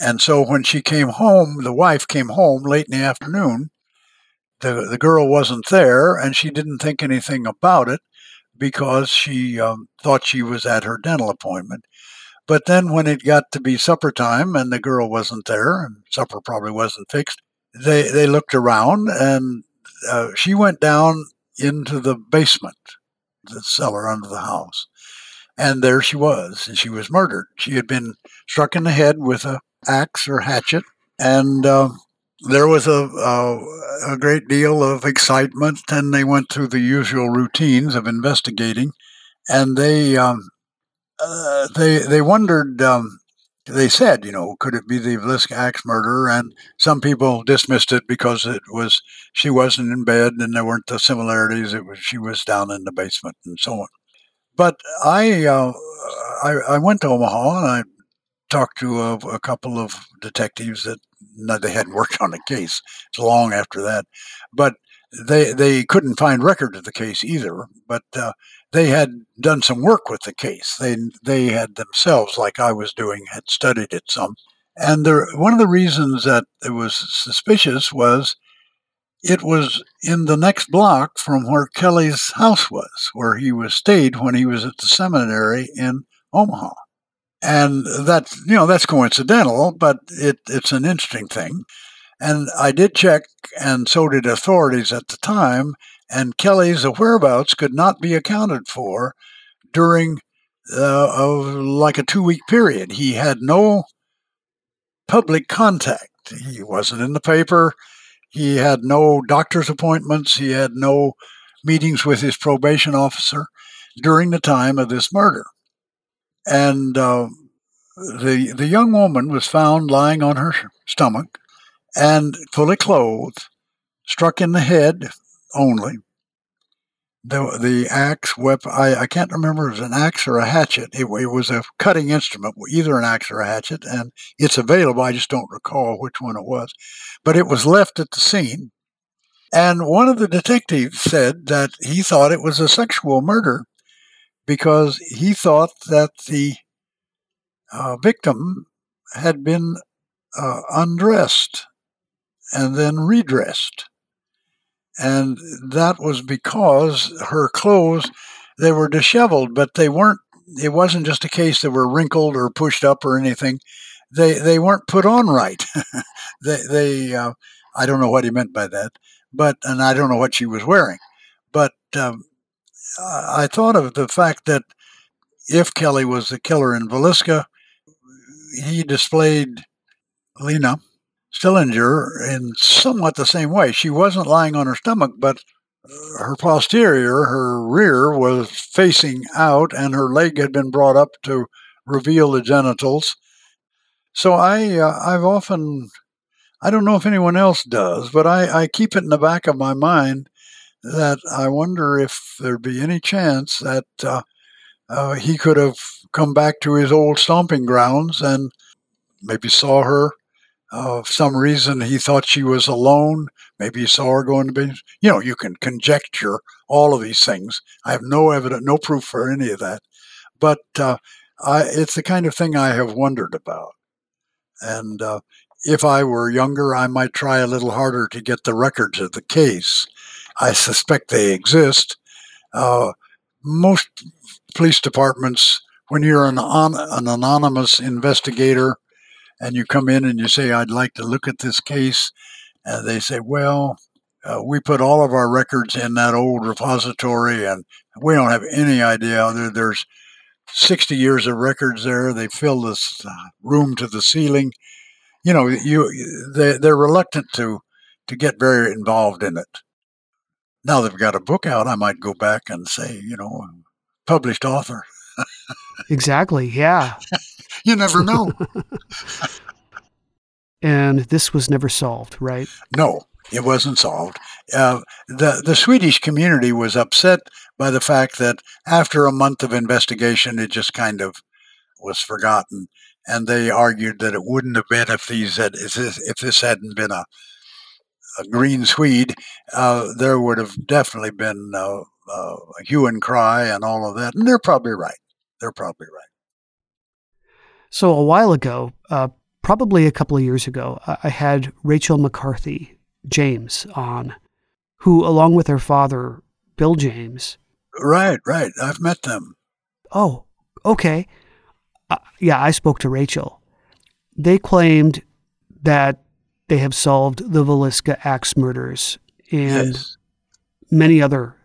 Speaker 2: And so when she came home, the wife came home late in the afternoon. The, the girl wasn't there, and she didn't think anything about it because she um, thought she was at her dental appointment. But then when it got to be supper time and the girl wasn't there, and supper probably wasn't fixed, they, they looked around and uh, she went down into the basement, the cellar under the house. And there she was, and she was murdered. She had been struck in the head with a axe or hatchet, and uh, there was a, a, a great deal of excitement. And they went through the usual routines of investigating, and they um, uh, they they wondered. Um, they said, you know, could it be the Villisca axe murder? And some people dismissed it because it was she wasn't in bed and there weren't the similarities. It was she was down in the basement and so on. But I uh, I, I, went to Omaha and I talked to a, a, couple of detectives that no, they hadn't worked on the case. It's long after that, but they they couldn't find record of the case either. But uh, they had done some work with the case. They they had themselves, like I was doing, had studied it some. And there, one of the reasons that it was suspicious was it was in the next block from where Kelly's house was, where he was stayed when he was at the seminary in Omaha. And that, you know, that's coincidental, but it, it's an interesting thing. And I did check, and so did authorities at the time, and Kelly's whereabouts could not be accounted for during uh, like a two week period. He had no public contact. He wasn't in the paper. He had no doctor's appointments. He had no meetings with his probation officer during the time of this murder. And uh, the the young woman was found lying on her stomach and fully clothed, struck in the head only. The the axe weapon I, I can't remember if it was an axe or a hatchet. It, it was a cutting instrument, either an axe or a hatchet, and it's available. I just don't recall which one it was, but it was left at the scene. And one of the detectives said that he thought it was a sexual murder because he thought that the uh, victim had been uh, undressed and then redressed and that was because her clothes they were disheveled, but they weren't. It wasn't just a case they were wrinkled or pushed up or anything. They they weren't put on right. they they uh, I don't know what he meant by that, but and I don't know what she was wearing, but um, I thought of the fact that if Kelly was the killer in Villisca, he displayed Lena Stillinger in somewhat the same way. She wasn't lying on her stomach, but her posterior, her rear, was facing out, and her leg had been brought up to reveal the genitals. So I, uh, I've often, I don't know if anyone else does, but I, I keep it in the back of my mind that I wonder if there'd be any chance that uh, uh, he could have come back to his old stomping grounds and maybe saw her of some reason he thought she was alone. Maybe he saw her going to be, you know, you can conjecture all of these things. I have no evidence, no proof for any of that. But uh, I, it's the kind of thing I have wondered about. And uh, if I were younger, I might try a little harder to get the records of the case. I suspect they exist. Uh, most police departments, when you're an, on, an anonymous investigator, and you come in and you say, I'd like to look at this case, and they say, Well, uh, we put all of our records in that old repository, and we don't have any idea. There, there's 60 years of records there. They fill this uh, room to the ceiling. You know, you they, they're reluctant to to get very involved in it. Now they've got a book out, I might go back and say, you know, published author.
Speaker 1: exactly. Yeah.
Speaker 2: You never know.
Speaker 1: and this was never solved, right?
Speaker 2: No, it wasn't solved. Uh, the the Swedish community was upset by the fact that after a month of investigation, it just kind of was forgotten, and they argued that it wouldn't have been if these had if this, if this hadn't been a a green Swede, uh, there would have definitely been uh, uh, a hue and cry and all of that. And they're probably right. They're probably right.
Speaker 1: So a while ago, uh, probably a couple of years ago, I had Rachel McCarthy James on, who, along with her father, Bill James.
Speaker 2: Right, right. I've met them.
Speaker 1: Oh, okay. Uh, yeah, I spoke to Rachel. They claimed that they have solved the Villisca axe murders and
Speaker 2: Yes.
Speaker 1: many other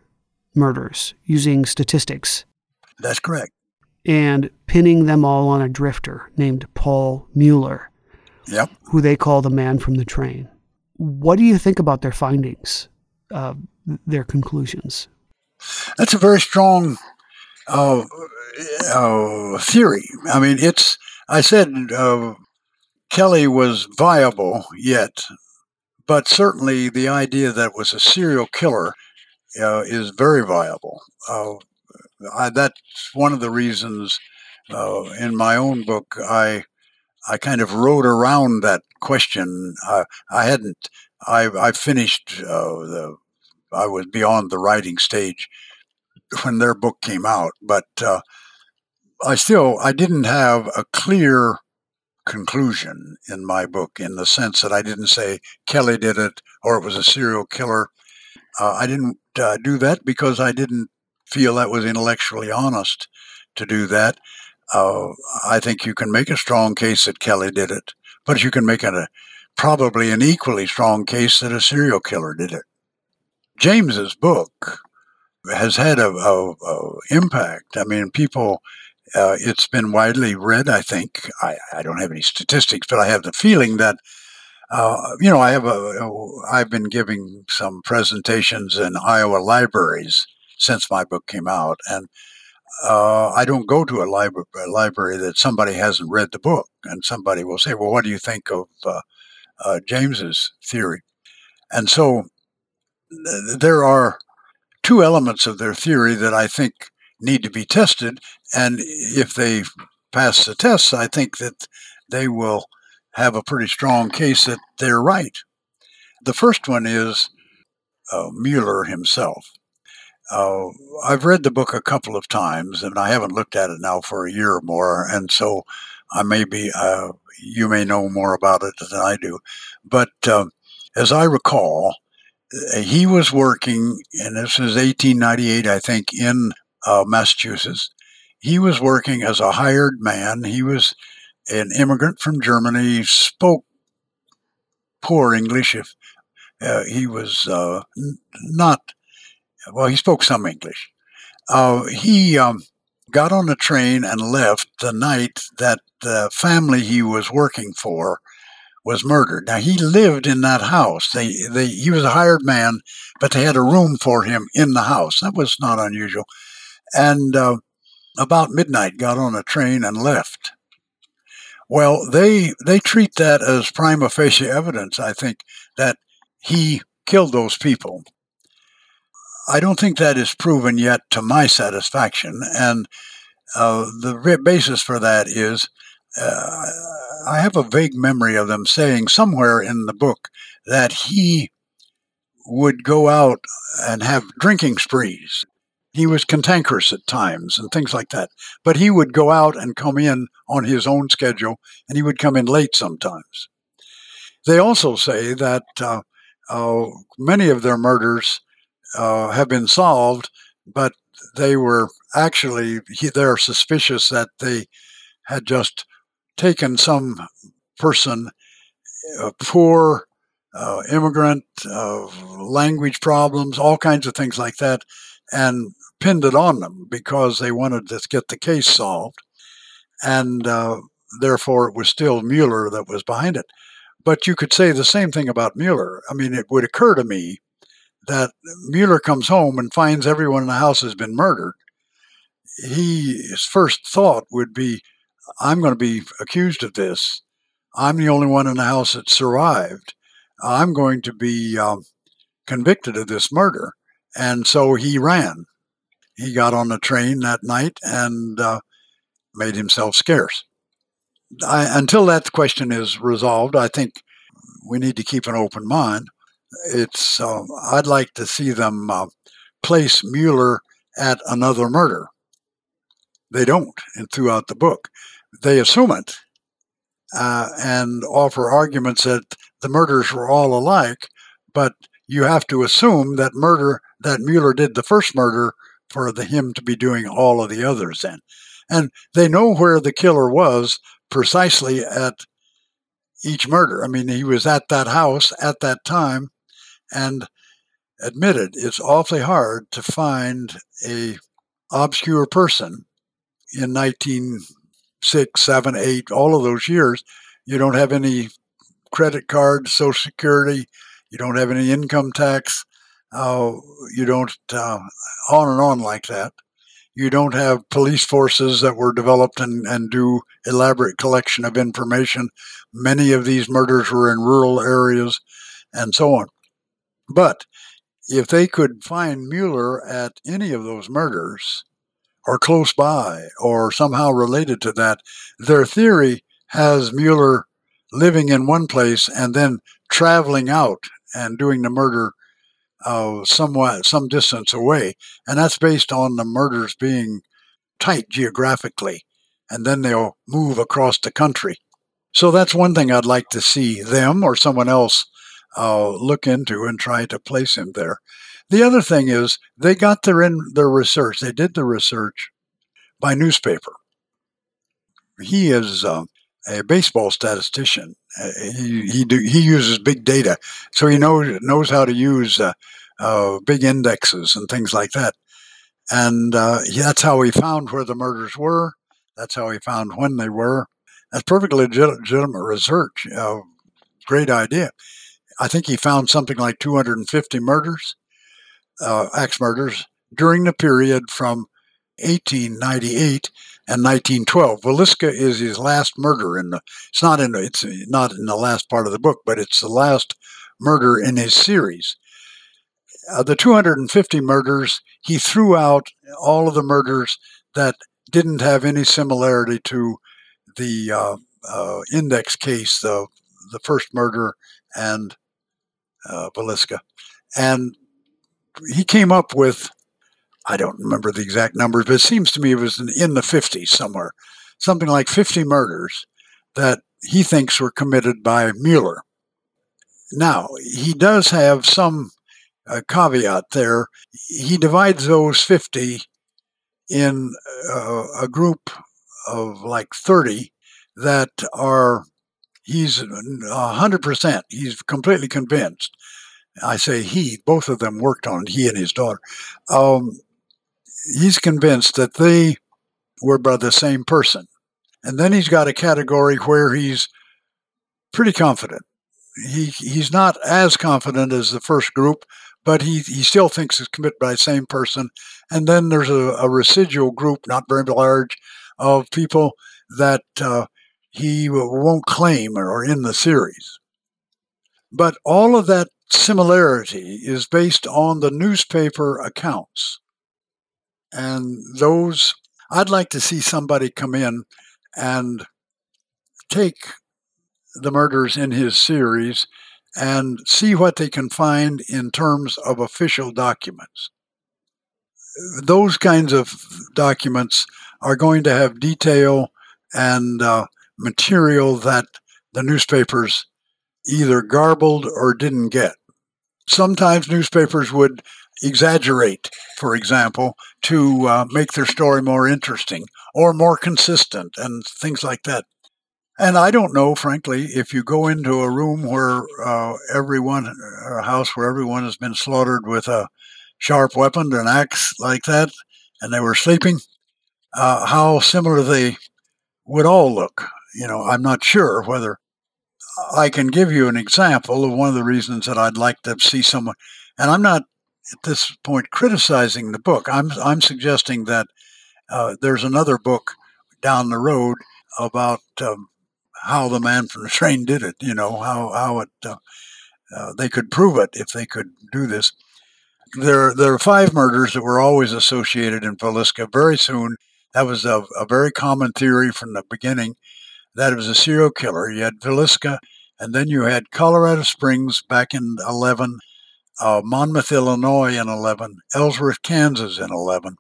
Speaker 1: murders using statistics
Speaker 2: That's correct.
Speaker 1: And pinning them all on a drifter named Paul Mueller,
Speaker 2: Yep.
Speaker 1: who they call the man from the train. What do you think about their findings, uh, their conclusions?
Speaker 2: That's a very strong uh, uh, theory. I mean, it's. I said uh, Kelly was viable yet, but certainly the idea that it was a serial killer uh, is very viable. I, that's one of the reasons uh, in my own book I I kind of wrote around that question. Uh, I hadn't. I I finished uh, the. I was beyond the writing stage when their book came out, but uh, I still I didn't have a clear conclusion in my book in the sense that I didn't say Kelly did it or it was a serial killer. Uh, I didn't uh, do that because I didn't feel that was intellectually honest to do that. Uh, I think you can make a strong case that Kelly did it, but you can make a probably an equally strong case that a serial killer did it. James's book has had a, a, a impact. I mean, people. Uh, it's been widely read. I think I, I don't have any statistics, but I have the feeling that uh, you know I have a I've been giving some presentations in Iowa libraries since my book came out, and uh, I don't go to a, libra- a library that somebody hasn't read the book, and somebody will say, "Well, what do you think of uh, uh, James's theory?" And so th- there are two elements of their theory that I think need to be tested, and if they pass the tests, I think that they will have a pretty strong case that they're right. The first one is uh, Mueller himself. Uh, I've read the book a couple of times, and I haven't looked at it now for a year or more, and so I may be, uh, you may know more about it than I do. But um as I recall, uh, he was working, and this was 1898, I think, in uh, Massachusetts. He was working as a hired man. He was an immigrant from Germany, spoke poor English. If uh, he was uh, not, well, he spoke some English. Uh, he um, got on a train and left the night that the family he was working for was murdered. Now he lived in that house. They, they, he was a hired man, but they had a room for him in the house. That was not unusual. And uh, about midnight, got on a train and left. Well, they they treat that as prima facie evidence. I think that he killed those people. I don't think that is proven yet to my satisfaction, and uh, the basis for that is uh, I have a vague memory of them saying somewhere in the book that he would go out and have drinking sprees. He was cantankerous at times and things like that. But he would go out and come in on his own schedule, and he would come in late sometimes. They also say that uh, uh, many of their murders uh, have been solved, but they were actually they're suspicious that they had just taken some person, a poor uh, immigrant, uh, language problems, all kinds of things like that, and pinned it on them because they wanted to get the case solved. And uh, therefore, it was still Mueller that was behind it. But you could say the same thing about Mueller. I mean, it would occur to me that Mueller comes home and finds everyone in the house has been murdered. He, his first thought would be, I'm going to be accused of this. I'm the only one in the house that survived. I'm going to be um, convicted of this murder. And so he ran. He got on the train that night and uh, made himself scarce. I, until that question is resolved, I think we need to keep an open mind. It's uh, I'd like to see them uh, place Mueller at another murder. They don't, and throughout the book, they assume it. uh, and offer arguments that the murders were all alike, but you have to assume that murder that Mueller did the first murder for the, him to be doing all of the others then. And they know where the killer was precisely at each murder. I mean, he was at that house at that time and admitted it's awfully hard to find a obscure person in 1906, 7, 8, all of those years. You don't have any credit card, social security, you don't have any income tax, uh, you don't, uh, on and on like that. You don't have police forces that were developed and, and do elaborate collection of information. Many of these murders were in rural areas and so on. But if they could find Mueller at any of those murders or close by or somehow related to that, their theory has Mueller living in one place and then traveling out and doing the murder uh, somewhat some distance away, and that's based on the murders being tight geographically, and then they'll move across the country. So that's one thing I'd like to see them or someone else uh, look into and try to place him there. The other thing is they got their in their research. They did the research by newspaper. He is uh, a baseball statistician. Uh, he he, do, he uses big data, so he knows knows how to use uh, uh, big indexes and things like that. And uh, that's how he found where the murders were. That's how he found when they were. That's perfectly legitimate research. Uh, great idea. I think he found something like 250 murders, uh, axe murders, during the period from 1898 and 1912. Villisca is his last murder in the. It's not in the, it's not in the last part of the book, but it's the last murder in his series. Uh, the 250 murders, he threw out all of the murders that didn't have any similarity to the uh, uh, index case, the the first murder and uh, and he came up with I don't remember the exact numbers, but it seems to me it was in, in the 50s somewhere, something like 50 murders that he thinks were committed by Mueller. Now, he does have some uh, caveat there. He divides those 50 in uh, a group of like 30 that are, he's 100%, he's completely convinced. I say he, both of them worked on it, he and his daughter. Um, he's convinced that they were by the same person. And then he's got a category where he's pretty confident. He he's not as confident as the first group, but he, he still thinks it's committed by the same person. And then there's a, a residual group, not very large, of people that uh, he won't claim are in the series. But all of that similarity is based on the newspaper accounts. And those, I'd like to see somebody come in and take the murders in his series and see what they can find in terms of official documents. Those kinds of documents are going to have detail and uh, material that the newspapers either garbled or didn't get. Sometimes newspapers would exaggerate, for example, to uh, make their story more interesting or more consistent and things like that. And I don't know, frankly, if you go into a room where uh, everyone, a house where everyone has been slaughtered with a sharp weapon, an axe like that, and they were sleeping, uh, how similar they would all look. You know, I'm not sure whether I can give you an example of one of the reasons that I'd like to see someone, and I'm not at this point criticizing the book. I'm I'm suggesting that uh, there's another book down the road about um, how the man from the train did it. You know how how it uh, uh, they could prove it if they could do this. There there are five murders that were always associated in Villisca. Very soon, that was a, a very common theory from the beginning that it was a serial killer. You had Villisca, and then you had Colorado Springs back in 11, uh, Monmouth, Illinois in 11, Ellsworth, Kansas in 11,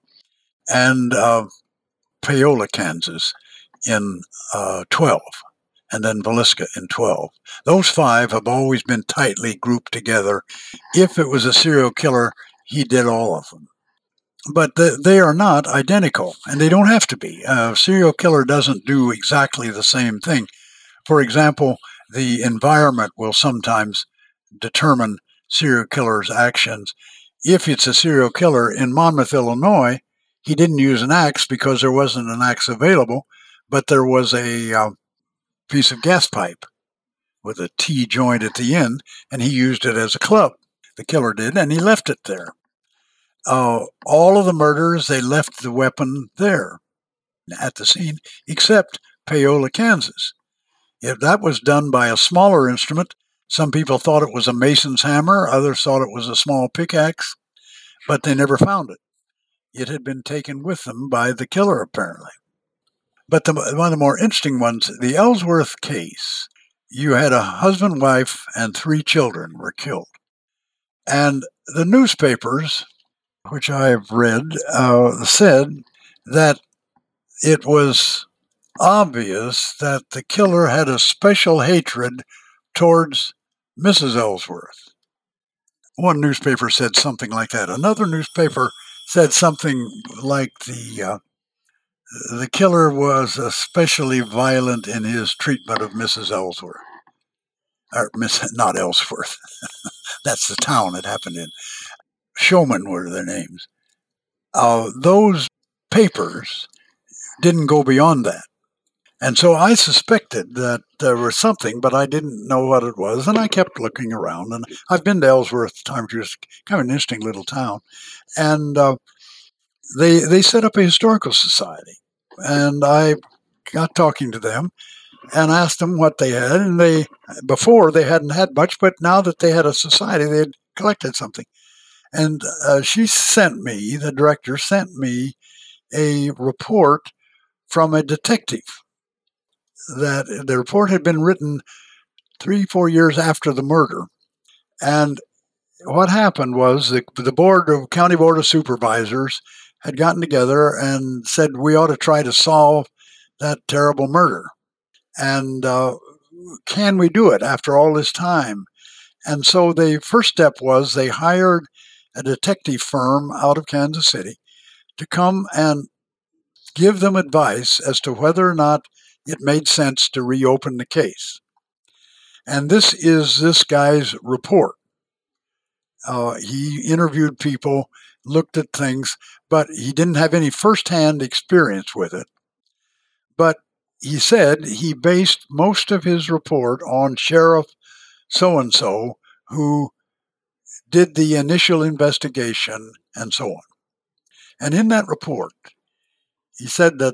Speaker 2: and uh, Paola, Kansas in uh, 12. and then Villisca in 12. Those five have always been tightly grouped together. If it was a serial killer, he did all of them. But the, they are not identical, and they don't have to be. A serial killer doesn't do exactly the same thing. For example, the environment will sometimes determine serial killer's actions. If it's a serial killer in Monmouth, Illinois, he didn't use an axe because there wasn't an axe available, but there was a uh, piece of gas pipe with a T joint at the end, and he used it as a club. The killer did, and he left it there. Uh, all of the murders, they left the weapon there at the scene, except Paola, Kansas. If that was done by a smaller instrument, some people thought it was a mason's hammer, others thought it was a small pickaxe, but they never found it. It had been taken with them by the killer, apparently. But the, one of the more interesting ones, the Ellsworth case, you had a husband, wife, and three children were killed. And the newspapers, which I've read, uh, said that it was obvious that the killer had a special hatred towards Mrs. Ellsworth. One newspaper said something like that. Another newspaper said something like the uh, the killer was especially violent in his treatment of Mrs. Ellsworth. Or Miss, not Ellsworth. That's the town it happened in. Showman were their names. Uh, those papers didn't go beyond that. And so I suspected that there was something, but I didn't know what it was. And I kept looking around. And I've been to Ellsworth times, which is kind of an interesting little town. And uh, they they set up a historical society, and I got talking to them and asked them what they had. And they before they hadn't had much, but now that they had a society, they had collected something. And uh, she sent me, the director sent me a report from a detective that the report had been written three, four years after the murder. And what happened was the, the board of county board of supervisors had gotten together and said we ought to try to solve that terrible murder. And uh, can we do it after all this time? And so the first step was they hired a detective firm out of Kansas City to come and give them advice as to whether or not it made sense to reopen the case. And this is this guy's report. Uh, he interviewed people, looked at things, but he didn't have any firsthand experience with it. But he said he based most of his report on Sheriff so and so, who did the initial investigation and so on. And in that report, he said that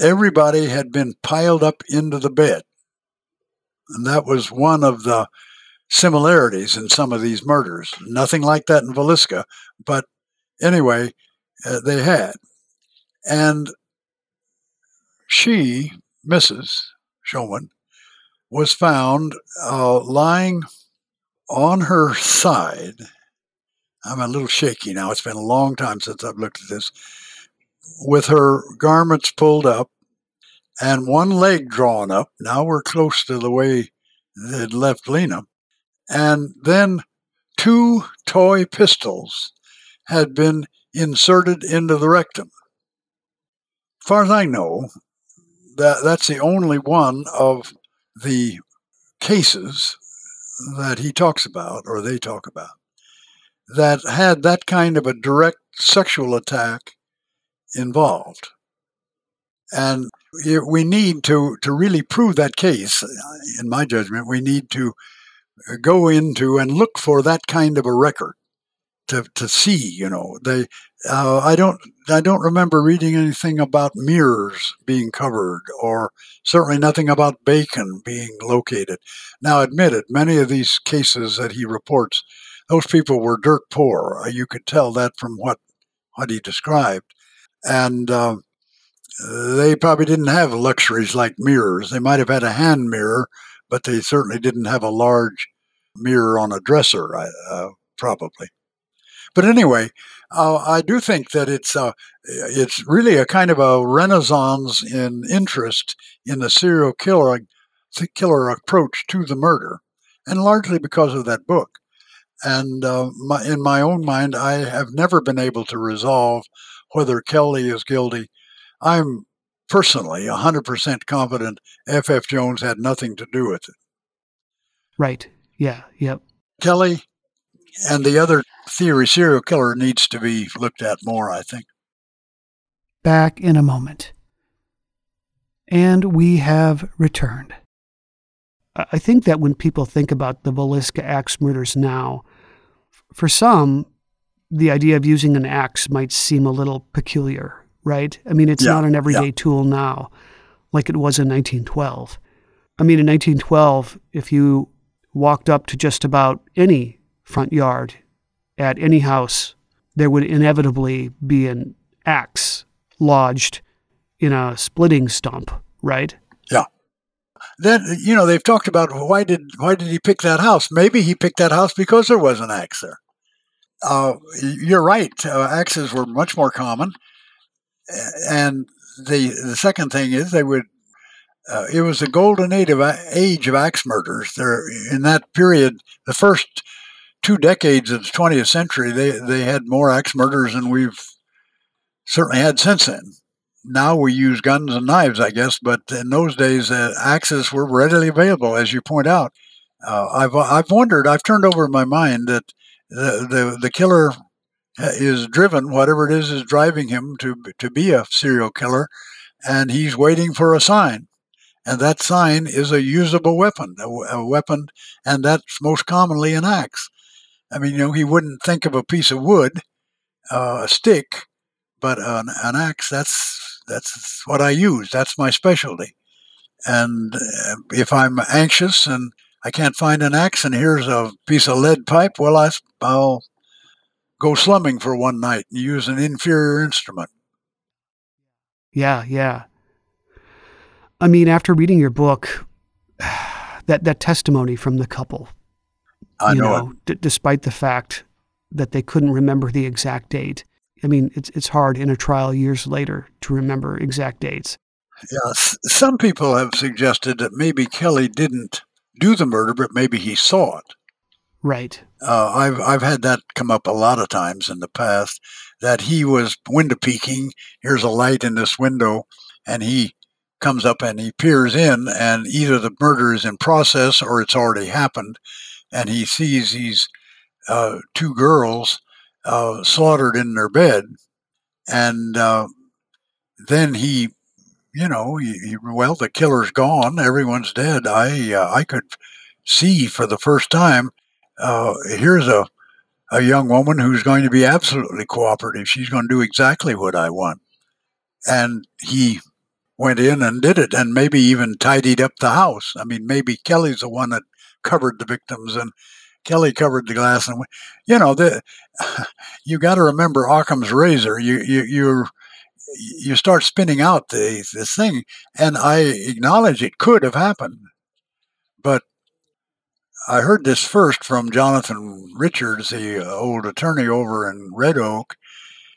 Speaker 2: everybody had been piled up into the bed. And that was one of the similarities in some of these murders. Nothing like that in Villisca, but anyway, uh, they had. And she, Mrs. Showman, was found uh, lying on her side. I'm a little shaky now. It's been a long time since I've looked at this with her garments pulled up and one leg drawn up. Now we're close to the way they'd left Lena. And then two toy pistols had been inserted into the rectum. As far as I know, that, that's the only one of the cases that he talks about, or they talk about, that had that kind of a direct sexual attack involved. And we need to, to really prove that case, in my judgment, we need to uh, go into and look for that kind of a record to, to see, you know, they, uh, I don't, I don't remember reading anything about mirrors being covered or certainly nothing about bacon being located. Now, admitted, many of these cases that he reports, those people were dirt poor. You could tell that from what, what he described and uh, they probably didn't have luxuries like mirrors. They might have had a hand mirror, but they certainly didn't have a large mirror on a dresser, uh, probably. But anyway, uh, I do think that it's uh, it's really a kind of a renaissance in interest in the serial killer killer approach to the murder, and largely because of that book. And uh, my, in my own mind, I have never been able to resolve whether Kelly is guilty. I'm personally 100% confident F.F. F. Jones had nothing to do with it.
Speaker 1: Right. Yeah. Yep.
Speaker 2: Kelly and the other theory serial killer needs to be looked at more, I think.
Speaker 1: Back in a moment. And we have returned. I think that when people think about the Villisca axe murders now, for some, the idea of using an axe might seem a little peculiar, right? I mean, it's
Speaker 2: Yeah,
Speaker 1: not an everyday
Speaker 2: yeah.
Speaker 1: tool now like it was in 1912. I mean, in 1912, if you walked up to just about any front yard at any house, there would inevitably be an axe lodged in a splitting stump, right?
Speaker 2: Yeah. Then you know they've talked about why did why did he pick that house? Maybe he picked that house because there was an axe there. Uh, you're right. Uh, axes were much more common, and the the second thing is they would. Uh, it was the golden age of, age of axe murders. There in that period, the first two decades of the 20th century, they they had more axe murders than we've certainly had since then now we use guns and knives, I guess, but in those days, uh, axes were readily available, as you point out. Uh, I've I've wondered, I've turned over in my mind that the the, the killer is driven, whatever it is, is driving him to to be a serial killer, and he's waiting for a sign, and that sign is a usable weapon, a, a weapon, and that's most commonly an axe. I mean, you know, he wouldn't think of a piece of wood, uh, a stick, but an, an axe that's that's what I use. That's my specialty. And uh, if I'm anxious and I can't find an axe, and here's a piece of lead pipe, well, I, will go slumming for one night and use an inferior instrument.
Speaker 1: Yeah, yeah. I mean, after reading your book, that that testimony from the couple,
Speaker 2: I
Speaker 1: you
Speaker 2: know,
Speaker 1: know, d- despite the fact that they couldn't remember the exact date. I mean, it's it's hard in a trial years later to remember exact dates.
Speaker 2: Yeah, s- some people have suggested that maybe Kelly didn't do the murder, but maybe he saw it.
Speaker 1: Right.
Speaker 2: Uh, I've I've had that come up a lot of times in the past. That he was window peeking. Here's a light in this window, and he comes up and he peers in, and either the murder is in process or it's already happened, and he sees these uh, two girls uh, slaughtered in their bed, and uh, then he, you know, he, he, well, the killer's gone, everyone's dead. I uh, I could see for the first time. Uh, here's a a young woman who's going to be absolutely cooperative. She's going to do exactly what I want. And he went in and did it, and maybe even tidied up the house. I mean, maybe Kelly's the one that covered the victims, and Kelly covered the glass. And you know, the, you got to remember Occam's razor. You you you you start spinning out the this thing, and I acknowledge it could have happened, but I heard this first from Jonathan Richards, the old attorney over in Red Oak,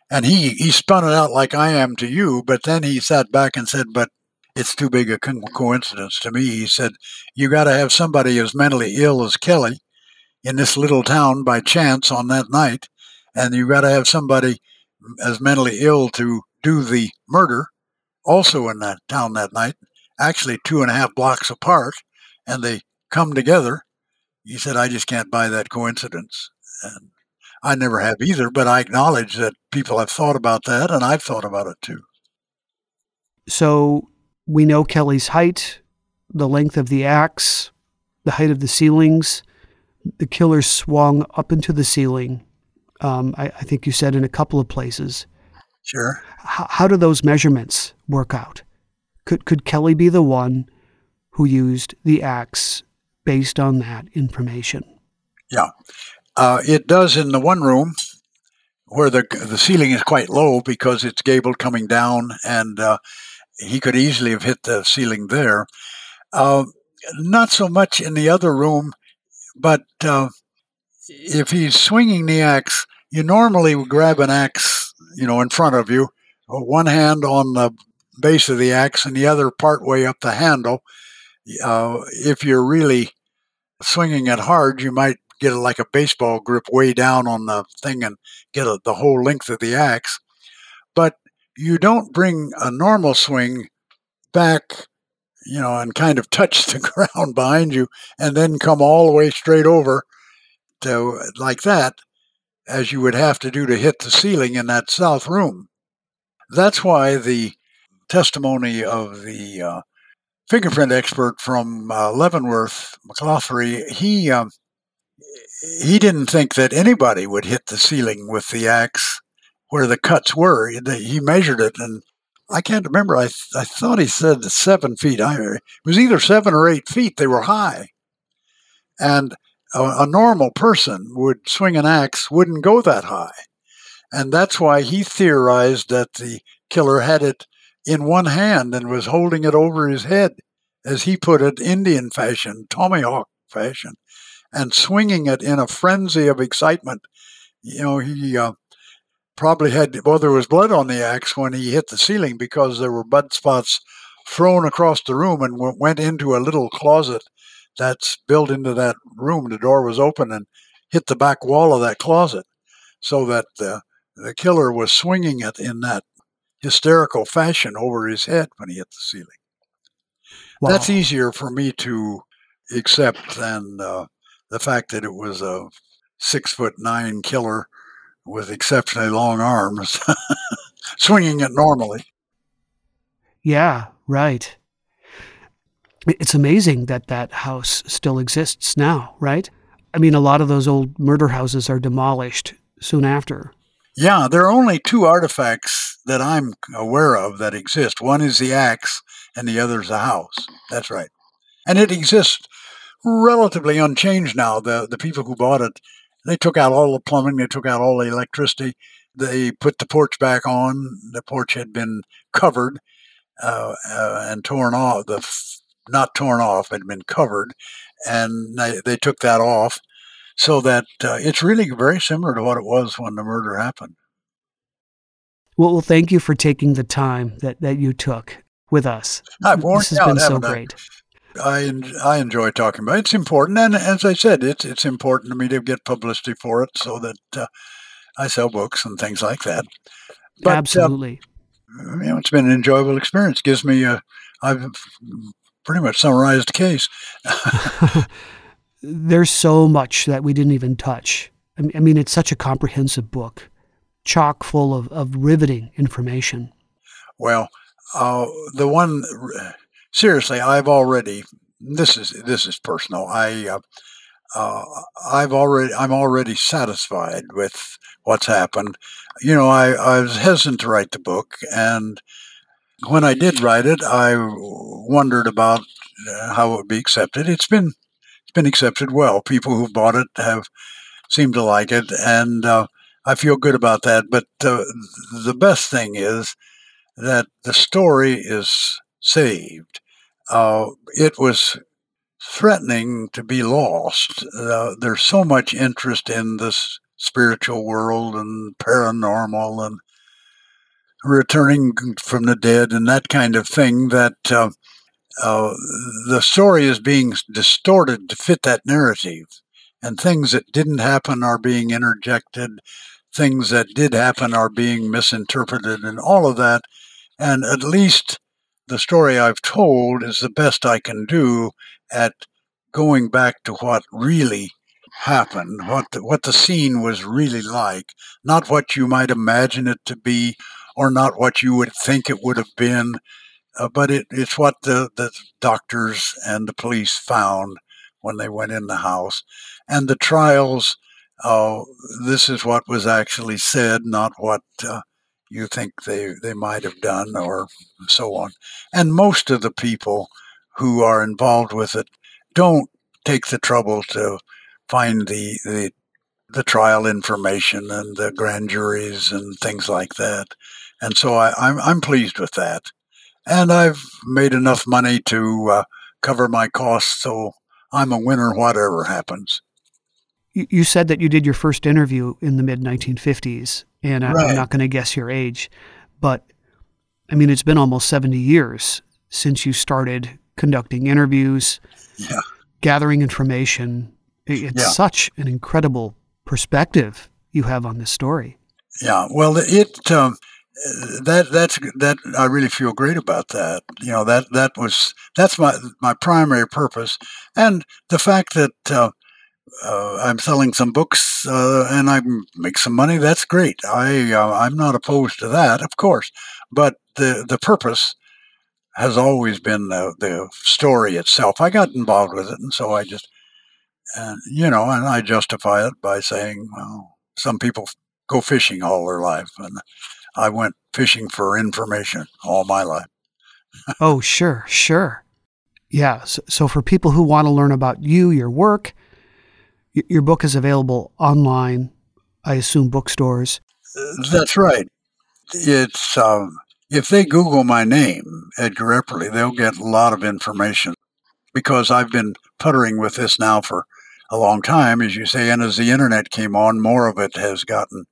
Speaker 2: and he, he spun it out like I am to you, but then he sat back and said, But it's too big a co- coincidence to me. He said, You got to have somebody as mentally ill as Kelly in this little town by chance on that night, and you got to have somebody as mentally ill to do the murder also in that town that night, actually two and a half blocks apart, and they come together he said, I just can't buy that coincidence. And I never have either, but I acknowledge that people have thought about that, and I've thought about it too.
Speaker 1: So we know Kelly's height, the length of the axe, the height of the ceilings. The killer swung up into the ceiling. Um, I, I, think you said in a couple of places.
Speaker 2: Sure.
Speaker 1: H- how do those measurements work out? Could could Kelly be the one who used the axe based on that information.
Speaker 2: Yeah, uh, it does in the one room where the the ceiling is quite low because it's gabled coming down, and uh, he could easily have hit the ceiling there. Uh, not so much in the other room, but uh, if he's swinging the axe, you normally would grab an axe, you know, in front of you, one hand on the base of the axe and the other part way up the handle uh, if you're really swinging it hard, you might get it like a baseball grip way down on the thing and get a, the whole length of the axe. But you don't bring a normal swing back, you know, and kind of touch the ground behind you and then come all the way straight over to like that, as you would have to do to hit the ceiling in that south room. That's why the testimony of the uh, fingerprint expert from uh, Leavenworth, McClaughry, he um, he didn't think that anybody would hit the ceiling with the axe where the cuts were. He measured it, and I can't remember. I I thought he said seven feet. I, it was either seven or eight feet. They were high, and a, a normal person would swing an axe wouldn't go that high, and that's why he theorized that the killer had it in one hand and was holding it over his head, as he put it, Indian fashion, tomahawk fashion, and swinging it in a frenzy of excitement. You know, he uh, probably had, well, there was blood on the axe when he hit the ceiling because there were blood spots thrown across the room and went into a little closet that's built into that room. The door was open and hit the back wall of that closet so that the, the killer was swinging it in that hysterical fashion over his head when he hit the ceiling. Wow. That's easier for me to accept than uh, the fact that it was a six foot nine killer with exceptionally long arms swinging it normally.
Speaker 1: Yeah, right. It's amazing that that house still exists now, right? I mean, a lot of those old murder houses are demolished soon after.
Speaker 2: Yeah, there are only two artifacts that I'm aware of that exist. One is the axe, and the other is the house. That's right. And it exists relatively unchanged now. The the people who bought it, they took out all the plumbing, they took out all the electricity, they put the porch back on. The porch had been covered uh, uh, and torn off. The not torn off had been covered, and they, they took that off so that uh, it's really very similar to what it was when the murder happened.
Speaker 1: Well, well, thank you for taking the time that, that you took with us. this has been so great.
Speaker 2: I I I enjoy talking about it. It's important, and as I said, it's it's important to me to get publicity for it, so that uh, I sell books and things like that.
Speaker 1: But, Absolutely.
Speaker 2: Uh, you know, it's been an enjoyable experience. Gives me a I've pretty much summarized the case.
Speaker 1: There's so much that we didn't even touch. I mean, it's such a comprehensive book, chock full of, of riveting information.
Speaker 2: Well, uh, the one seriously, I've already this is this is personal. I uh, uh, I've already I'm already satisfied with what's happened. You know, I, I was hesitant to write the book, and when I did write it, I wondered about uh, how it would be accepted. It's been it's been accepted well. People who've bought it have seemed to like it, and uh, I feel good about that. But the best thing is that the story is saved. Uh, it was threatening to be lost. Uh, there's so much interest in this spiritual world and paranormal and returning from the dead and that kind of thing that uh, uh, the story is being distorted to fit that narrative. And things that didn't happen are being interjected. Things that did happen are being misinterpreted, and all of that. And at least the story I've told is the best I can do at going back to what really happened, what the, what the scene was really like, not what you might imagine it to be, or not what you would think it would have been, uh, but it, it's what the, the doctors and the police found when they went in the house. And the trials, uh, this is what was actually said, not what uh, you think they, they might have done, or so on. And most of the people who are involved with it don't take the trouble to find the, the the trial information and the grand juries and things like that. And so I, I'm I'm pleased with that and I've made enough money to uh, cover my costs, so I'm a winner whatever happens.
Speaker 1: You said that you did your first interview in the mid 1950s, and right. I'm not going to guess your age, but I mean, it's been almost 70 years since you started conducting interviews,
Speaker 2: Yeah.
Speaker 1: gathering information. It's
Speaker 2: Yeah.
Speaker 1: such an incredible perspective you have on this story.
Speaker 2: Yeah, well, it um, that that's that I really feel great about that. You know that that was that's my my primary purpose, and the fact that uh, uh, I'm selling some books uh, and I make some money. That's great. I uh, I'm not opposed to that, of course, but the the purpose has always been the, the story itself. I got involved with it, and so I just and you know, and I justify it by saying, well, some people go fishing all their life, and I went fishing for information all my life.
Speaker 1: oh, sure, sure. Yeah. So, so for people who want to learn about you, your work, your book is available online, I assume bookstores.
Speaker 2: That's right. It's um, if they Google my name, Edgar Epperly, they'll get a lot of information because I've been puttering with this now for a long time, as you say, and as the internet came on, more of it has gotten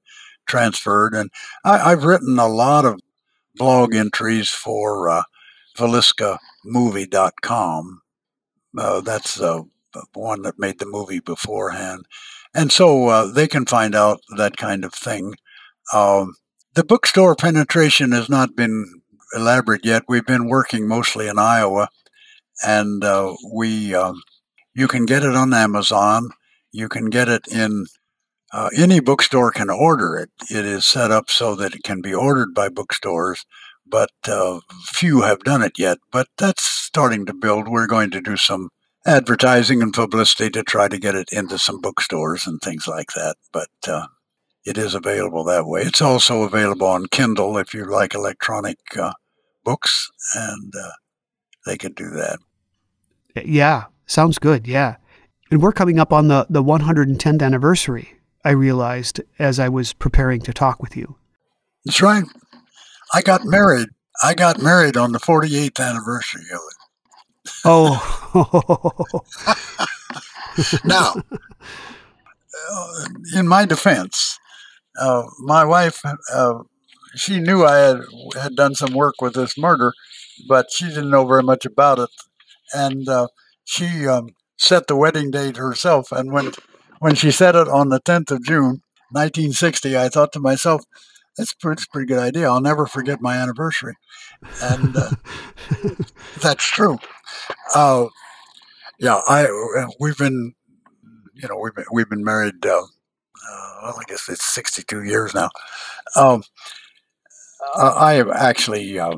Speaker 2: transferred. And I, I've written a lot of blog entries for uh, VilliscaMovie.com. Uh, that's the one that made the movie beforehand. And so uh, they can find out that kind of thing. Um, the bookstore penetration has not been elaborate yet. We've been working mostly in Iowa, and uh, we um, you can get it on Amazon. You can get it in uh, any bookstore can order it. It is set up so that it can be ordered by bookstores, but uh, few have done it yet. But that's starting to build. We're going to do some advertising and publicity to try to get it into some bookstores and things like that. But uh, it is available that way. It's also available on Kindle if you like electronic uh, books, and uh, they can do that.
Speaker 1: Yeah, sounds good. Yeah. And we're coming up on the, the 110th anniversary, I realized as I was preparing to talk with you.
Speaker 2: That's right. I got married. I got married on the 48th anniversary of it.
Speaker 1: Oh.
Speaker 2: now, uh, in my defense, uh, my wife, uh, she knew I had had done some work with this murder, but she didn't know very much about it, and uh, she um, set the wedding date herself. And when when she set it on the 10th of June, 1960, I thought to myself, "That's pretty, a pretty good idea. I'll never forget my anniversary," and uh, that's true. Uh, yeah, I we've been, you know, we've been, we've been married. Uh, uh, well, I guess it's 62 years now. Um, I have actually uh,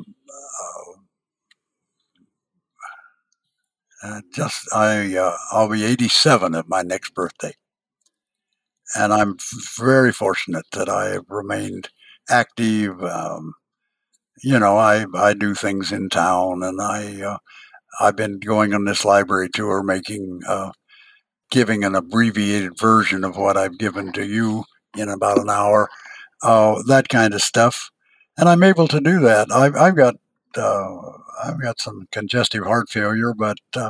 Speaker 2: uh, just I uh, I'll be 87 at my next birthday, and I'm very fortunate that I have remained active. Um, you know, I I do things in town, and I uh, I've been going on this library tour, making uh, giving an abbreviated version of what I've given to you in about an hour, uh, that kind of stuff, and I'm able to do that. I've I've got uh, I've got some congestive heart failure, but uh,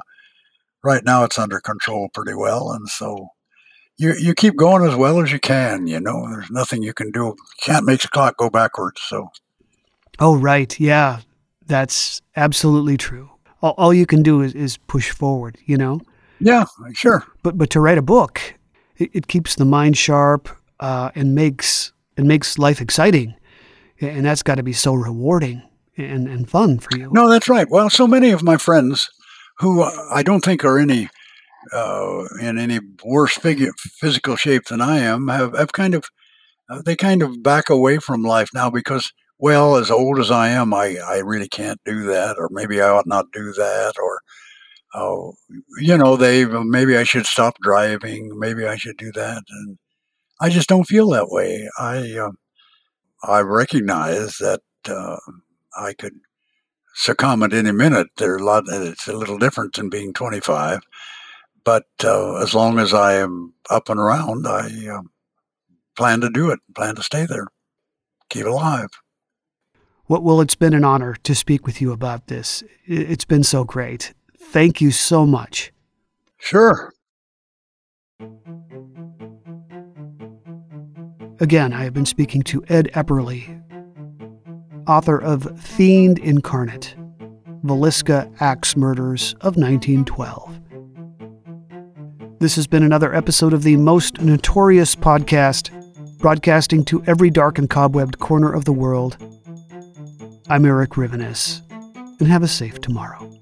Speaker 2: right now it's under control pretty well, and so. You, you keep going as well as you can, you know. There's nothing you can do. You can't make the clock go backwards. So
Speaker 1: Oh, right. Yeah, that's absolutely true. All, all you can do is, is push forward, you know?
Speaker 2: Yeah, sure.
Speaker 1: But but to write a book, it, it keeps the mind sharp uh, and makes and makes life exciting, and that's got to be so rewarding and, and fun for you.
Speaker 2: No, that's right. Well, so many of my friends who I don't think are any uh, in any worse figure, physical shape than I am have, have kind of uh, they kind of back away from life now because well, as old as I am, I, I really can't do that, or maybe I ought not do that, or oh, you know, they maybe I should stop driving, maybe I should do that, and I just don't feel that way. I uh, I recognize that uh, I could succumb at any minute. There are a lot. It's a little different than being 25, but uh, as long as I am up and around, I uh, plan to do it. Plan to stay there, keep alive.
Speaker 1: Well, well, it's been an honor to speak with you about this. It's been so great. Thank you so much.
Speaker 2: Sure.
Speaker 1: Again, I have been speaking to Ed Epperly, author of Fiend Incarnate Villisca axe murders of 1912. This has been another episode of the Most Notorious podcast, broadcasting to every dark and cobwebbed corner of the world. I'm Erik Rivenes, and have a safe tomorrow.